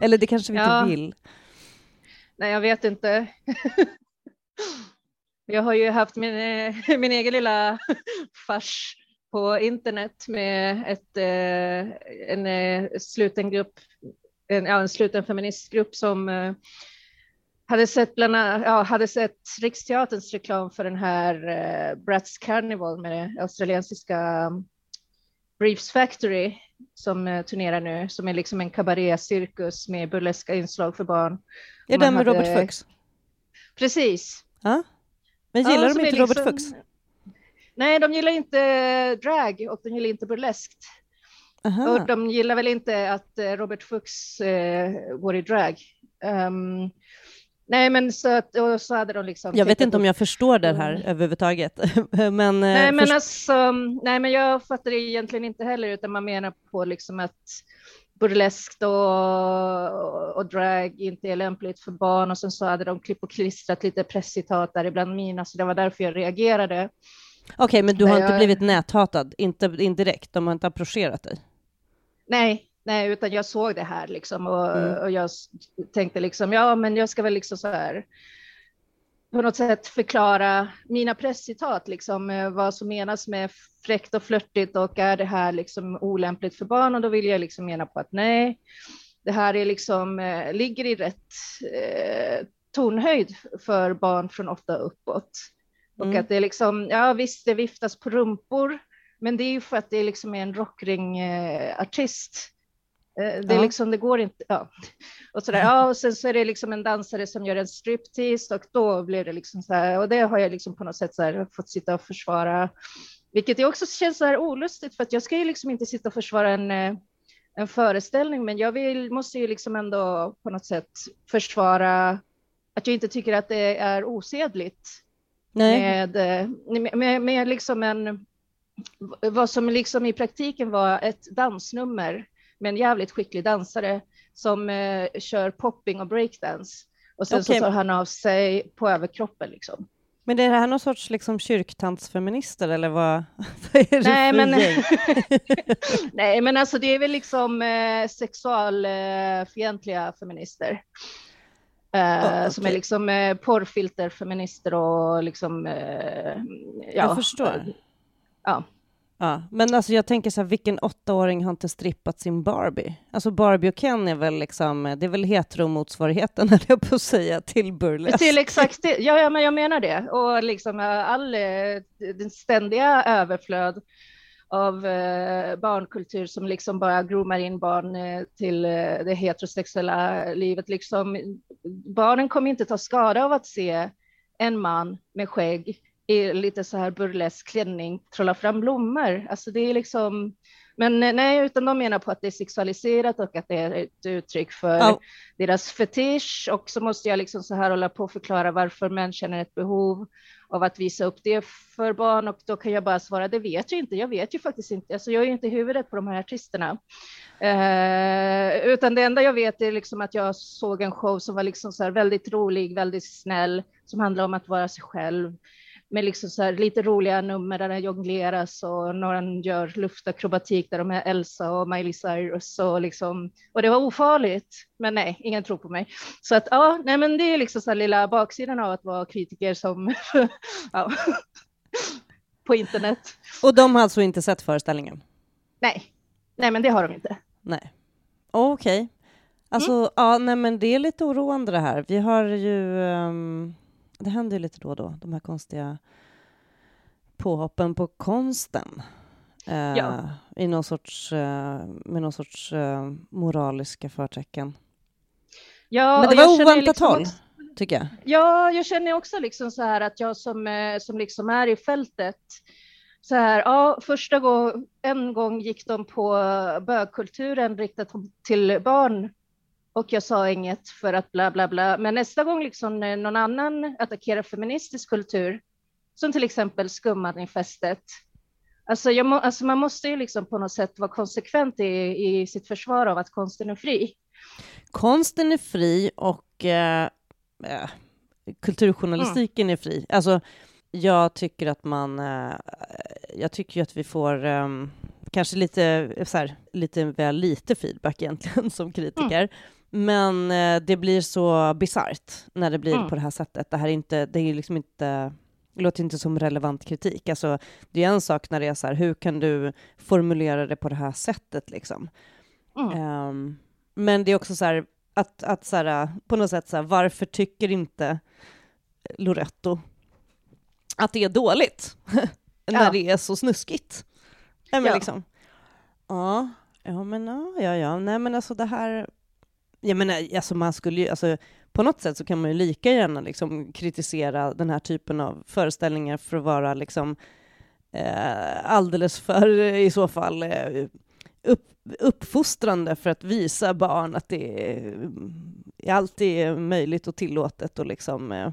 Eller det kanske vi Ja. inte vill. Nej, jag vet inte. [LAUGHS] jag har ju haft min, eh, [LAUGHS] min egen lilla [LAUGHS] fars på internet med ett, eh, en eh, sluten grupp, en, ja, en sluten feministgrupp som hade sett, bland annat, ja, hade sett Riksteaterns reklam för den här Bratz Carnival med det australiensiska Briefs Factory som turnerar nu, som är liksom en kabarécirkus med burleska inslag för barn. Är den med hade- Robert Fuchs? Precis. Ja. Men gillar Ja, de inte Robert liksom- Fuchs? Nej, de gillar inte drag och de gillar inte burleskt. Aha. Och de gillar väl inte att eh, Robert Fuchs eh, går i drag. Ehm, nej, men så, att, och så hade de liksom... Jag vet inte om jag förstår det här Mm. överhuvudtaget. [LAUGHS] men, eh, Nej, men först- alltså, nej, men jag fattar det egentligen inte heller, utan man menar på liksom att burleskt och, och drag inte är lämpligt för barn och sen så hade de klipp och klistrat lite presscitat där ibland mina, så det var därför jag reagerade. Okej, men du har Nej, inte jag- blivit näthatad, inte indirekt, de har inte approcherat dig? Nej, nej, utan jag såg det här liksom och, Mm. och jag tänkte liksom, ja, men jag ska väl liksom så här på något sätt förklara mina presscitat, liksom eh, vad som menas med fräckt och flörtigt och är det här liksom olämpligt för barn? Och då vill jag liksom mena på att nej, det här är liksom, eh, ligger i rätt eh, tonhöjd för barn från åtta uppåt. Och Mm. att det är liksom, ja visst det viftas på rumpor, men det är ju för att det liksom är en rockring-artist. Eh, det Ja. liksom, det går inte, ja. Och sådär, ja, och sen så är det liksom en dansare som gör en striptease och då blir det liksom så här, och det har jag liksom på något sätt här fått sitta och försvara. Vilket också känns så här olustigt för att jag ska ju liksom inte sitta och försvara en, eh, en föreställning, men jag vill, måste ju liksom ändå på något sätt försvara att jag inte tycker att det är osedligt Nej. med, eh, med, med, med liksom en, vad som liksom i praktiken var ett dansnummer med en jävligt skicklig dansare som eh, kör popping och breakdance. Och sen Okej. så tar han av sig på överkroppen liksom. Men är det här någon sorts liksom kyrktantsfeminister, eller vad, [LAUGHS] vad är det Nej, för men- gäng? [LAUGHS] Nej, men alltså det är väl liksom eh, sexualfientliga feminister. Eh, Ja, Som är liksom eh, porrfilterfeminister och liksom... Eh, ja, Jag förstår. Ja. Ja, men alltså jag tänker så här, vilken åttaåring har inte strippat sin Barbie? Alltså Barbie och Ken är väl liksom, det är väl heteromotsvarigheten, [LAUGHS] höll jag på att säga, till burlesk. Till exakt det. Ja, ja, men jag menar det. Och liksom eh, all eh, den ständiga överflöd av eh, barnkultur som liksom bara groomar in barn eh, till eh, det heterosexuella livet. Liksom, barnen kommer inte ta skada av att se en man med skägg i lite så här burlesk klänning trolla fram blommor. Alltså det är liksom men eh, nej, utan de menar på att det är sexualiserat och att det är ett uttryck för oh. deras fetisch. Och så måste jag liksom så här hålla på och förklara varför män känner ett behov av att visa upp det för barn. Och då kan jag bara svara, det vet jag inte. Jag vet ju faktiskt inte. Alltså jag är ju inte huvudet på de här artisterna. Eh, utan det enda jag vet är liksom att jag såg en show som var liksom så här väldigt rolig, väldigt snäll, som handlar om att vara sig själv med liksom så lite roliga nummer där det jongleras och några gör luftakrobatik där de är Elsa och Miley Cyrus och liksom och det var ofarligt. Men nej, ingen tror på mig. Så att ja, nej, men det är liksom så lilla baksidan av att vara kritiker som [LAUGHS] ja, [LAUGHS] på internet. Och de har alltså inte sett föreställningen? Nej, nej, men det har de inte. Nej, okej. Okay. Alltså, mm. ja, nej, men det är lite oroande det här. Vi har ju um det händer ju lite då och då, de här konstiga påhoppen på konsten. Eh, ja. i någon sorts, eh, med någon sorts eh, moraliska förtecken. Ja, Men det var oväntat liksom håll, också, tycker jag. Ja, jag känner också liksom så här att jag som, eh, som liksom är i fältet, så här, ja, första gången, en gång gick de på bögkulturen riktat till barn och jag sa inget för att bla bla bla. Men nästa gång liksom när någon annan attackerar feministisk kultur, som till exempel skummanifestet, alltså, må, alltså man måste ju liksom på något sätt vara konsekvent i, i sitt försvar av att konsten är fri. Konsten är fri och eh, eh kulturjournalistiken mm. är fri. Alltså, jag tycker att man, eh, jag tycker att vi får eh, kanske lite, så här, lite väl lite feedback egentligen [LAUGHS] som kritiker. Mm. Men eh, det blir så bisarrt när det blir mm. på det här sättet. Det här är inte, det är liksom inte, det låter inte som relevant kritik. Alltså, det är en sak när det är så här, hur kan du formulera det på det här sättet liksom? Mm. Um, men det är också så här, att, att så här, på något sätt så här, varför tycker inte Loretto att det är dåligt [LAUGHS] när ja. det är så snuskigt? Nej, men ja. liksom. Ja, ja men ja, ja, nej men alltså det här, jag menar, alltså man skulle ju, alltså, på något sätt så kan man ju lika gärna liksom kritisera den här typen av föreställningar för att vara liksom eh, alldeles för, eh, i så fall, eh, upp, uppfostrande för att visa barn att det är, allt är möjligt och tillåtet och liksom, eh,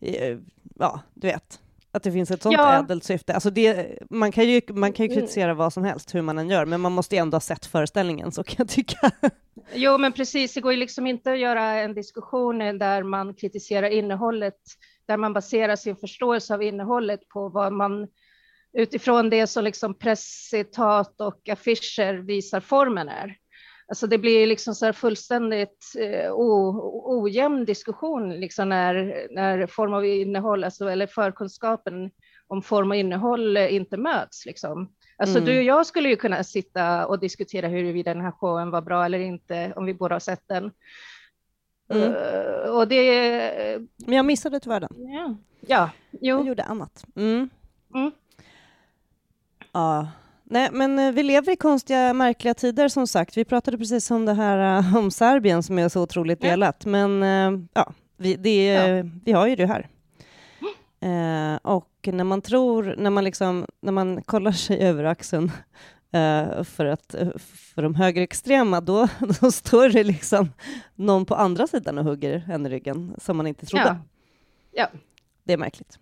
eh ja, du vet, att det finns ett sånt ja. ädelt syfte. Alltså det, man, kan ju, man kan ju mm. kritisera vad som helst, hur man än gör, men man måste ju ändå ha sett föreställningen, så kan jag tycka. Jo, men precis, det går ju liksom inte att göra en diskussion där man kritiserar innehållet, där man baserar sin förståelse av innehållet på vad man utifrån det som liksom presscitat och affischer visar formen är. Alltså det blir liksom så här fullständigt eh, o, ojämn diskussion liksom när, när form av innehåll, alltså, eller förkunskapen om form och innehåll inte möts. Liksom. Alltså mm. du och jag skulle ju kunna sitta och diskutera huruvida den här showen var bra eller inte, om vi båda har sett den. Mm. Uh, och det... Men jag missade tyvärr den. Ja, ja jo. Jag gjorde annat. Mm. Mm. Ja. Nej, men eh, vi lever i konstiga, märkliga tider som sagt. Vi pratade precis om det här uh, om Serbien som är så otroligt delat, men uh, ja, vi, det, ja. vi har ju det här. Uh, och när man tror, när man, liksom, när man kollar sig över axeln [LAUGHS] för, att, för de högerextrema, då, [LAUGHS] då står det liksom någon på andra sidan och hugger en i ryggen som man inte trodde. Ja. ja. Det är märkligt.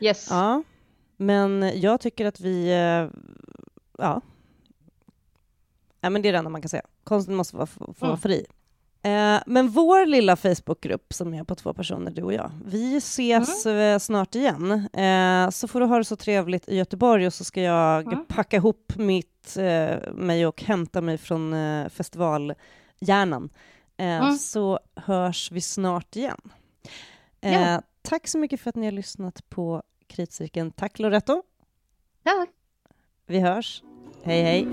Yes. Ja. Men jag tycker att vi, eh, ja, ja men det är det enda man kan säga. Konsten måste vara, få vara mm. fri. Eh, men vår lilla Facebookgrupp som är på två personer, du och jag, vi ses mm. Eh, snart igen. så får du ha det så trevligt i Göteborg och så ska jag mm. packa ihop mitt, mig och hämta mig från festivalhjärnan. Mm. Så hörs vi snart igen. Ja. Tack så mycket för att ni har lyssnat på Kritcirkeln. Tack Loretto. Tack. Vi hörs. Hej hej.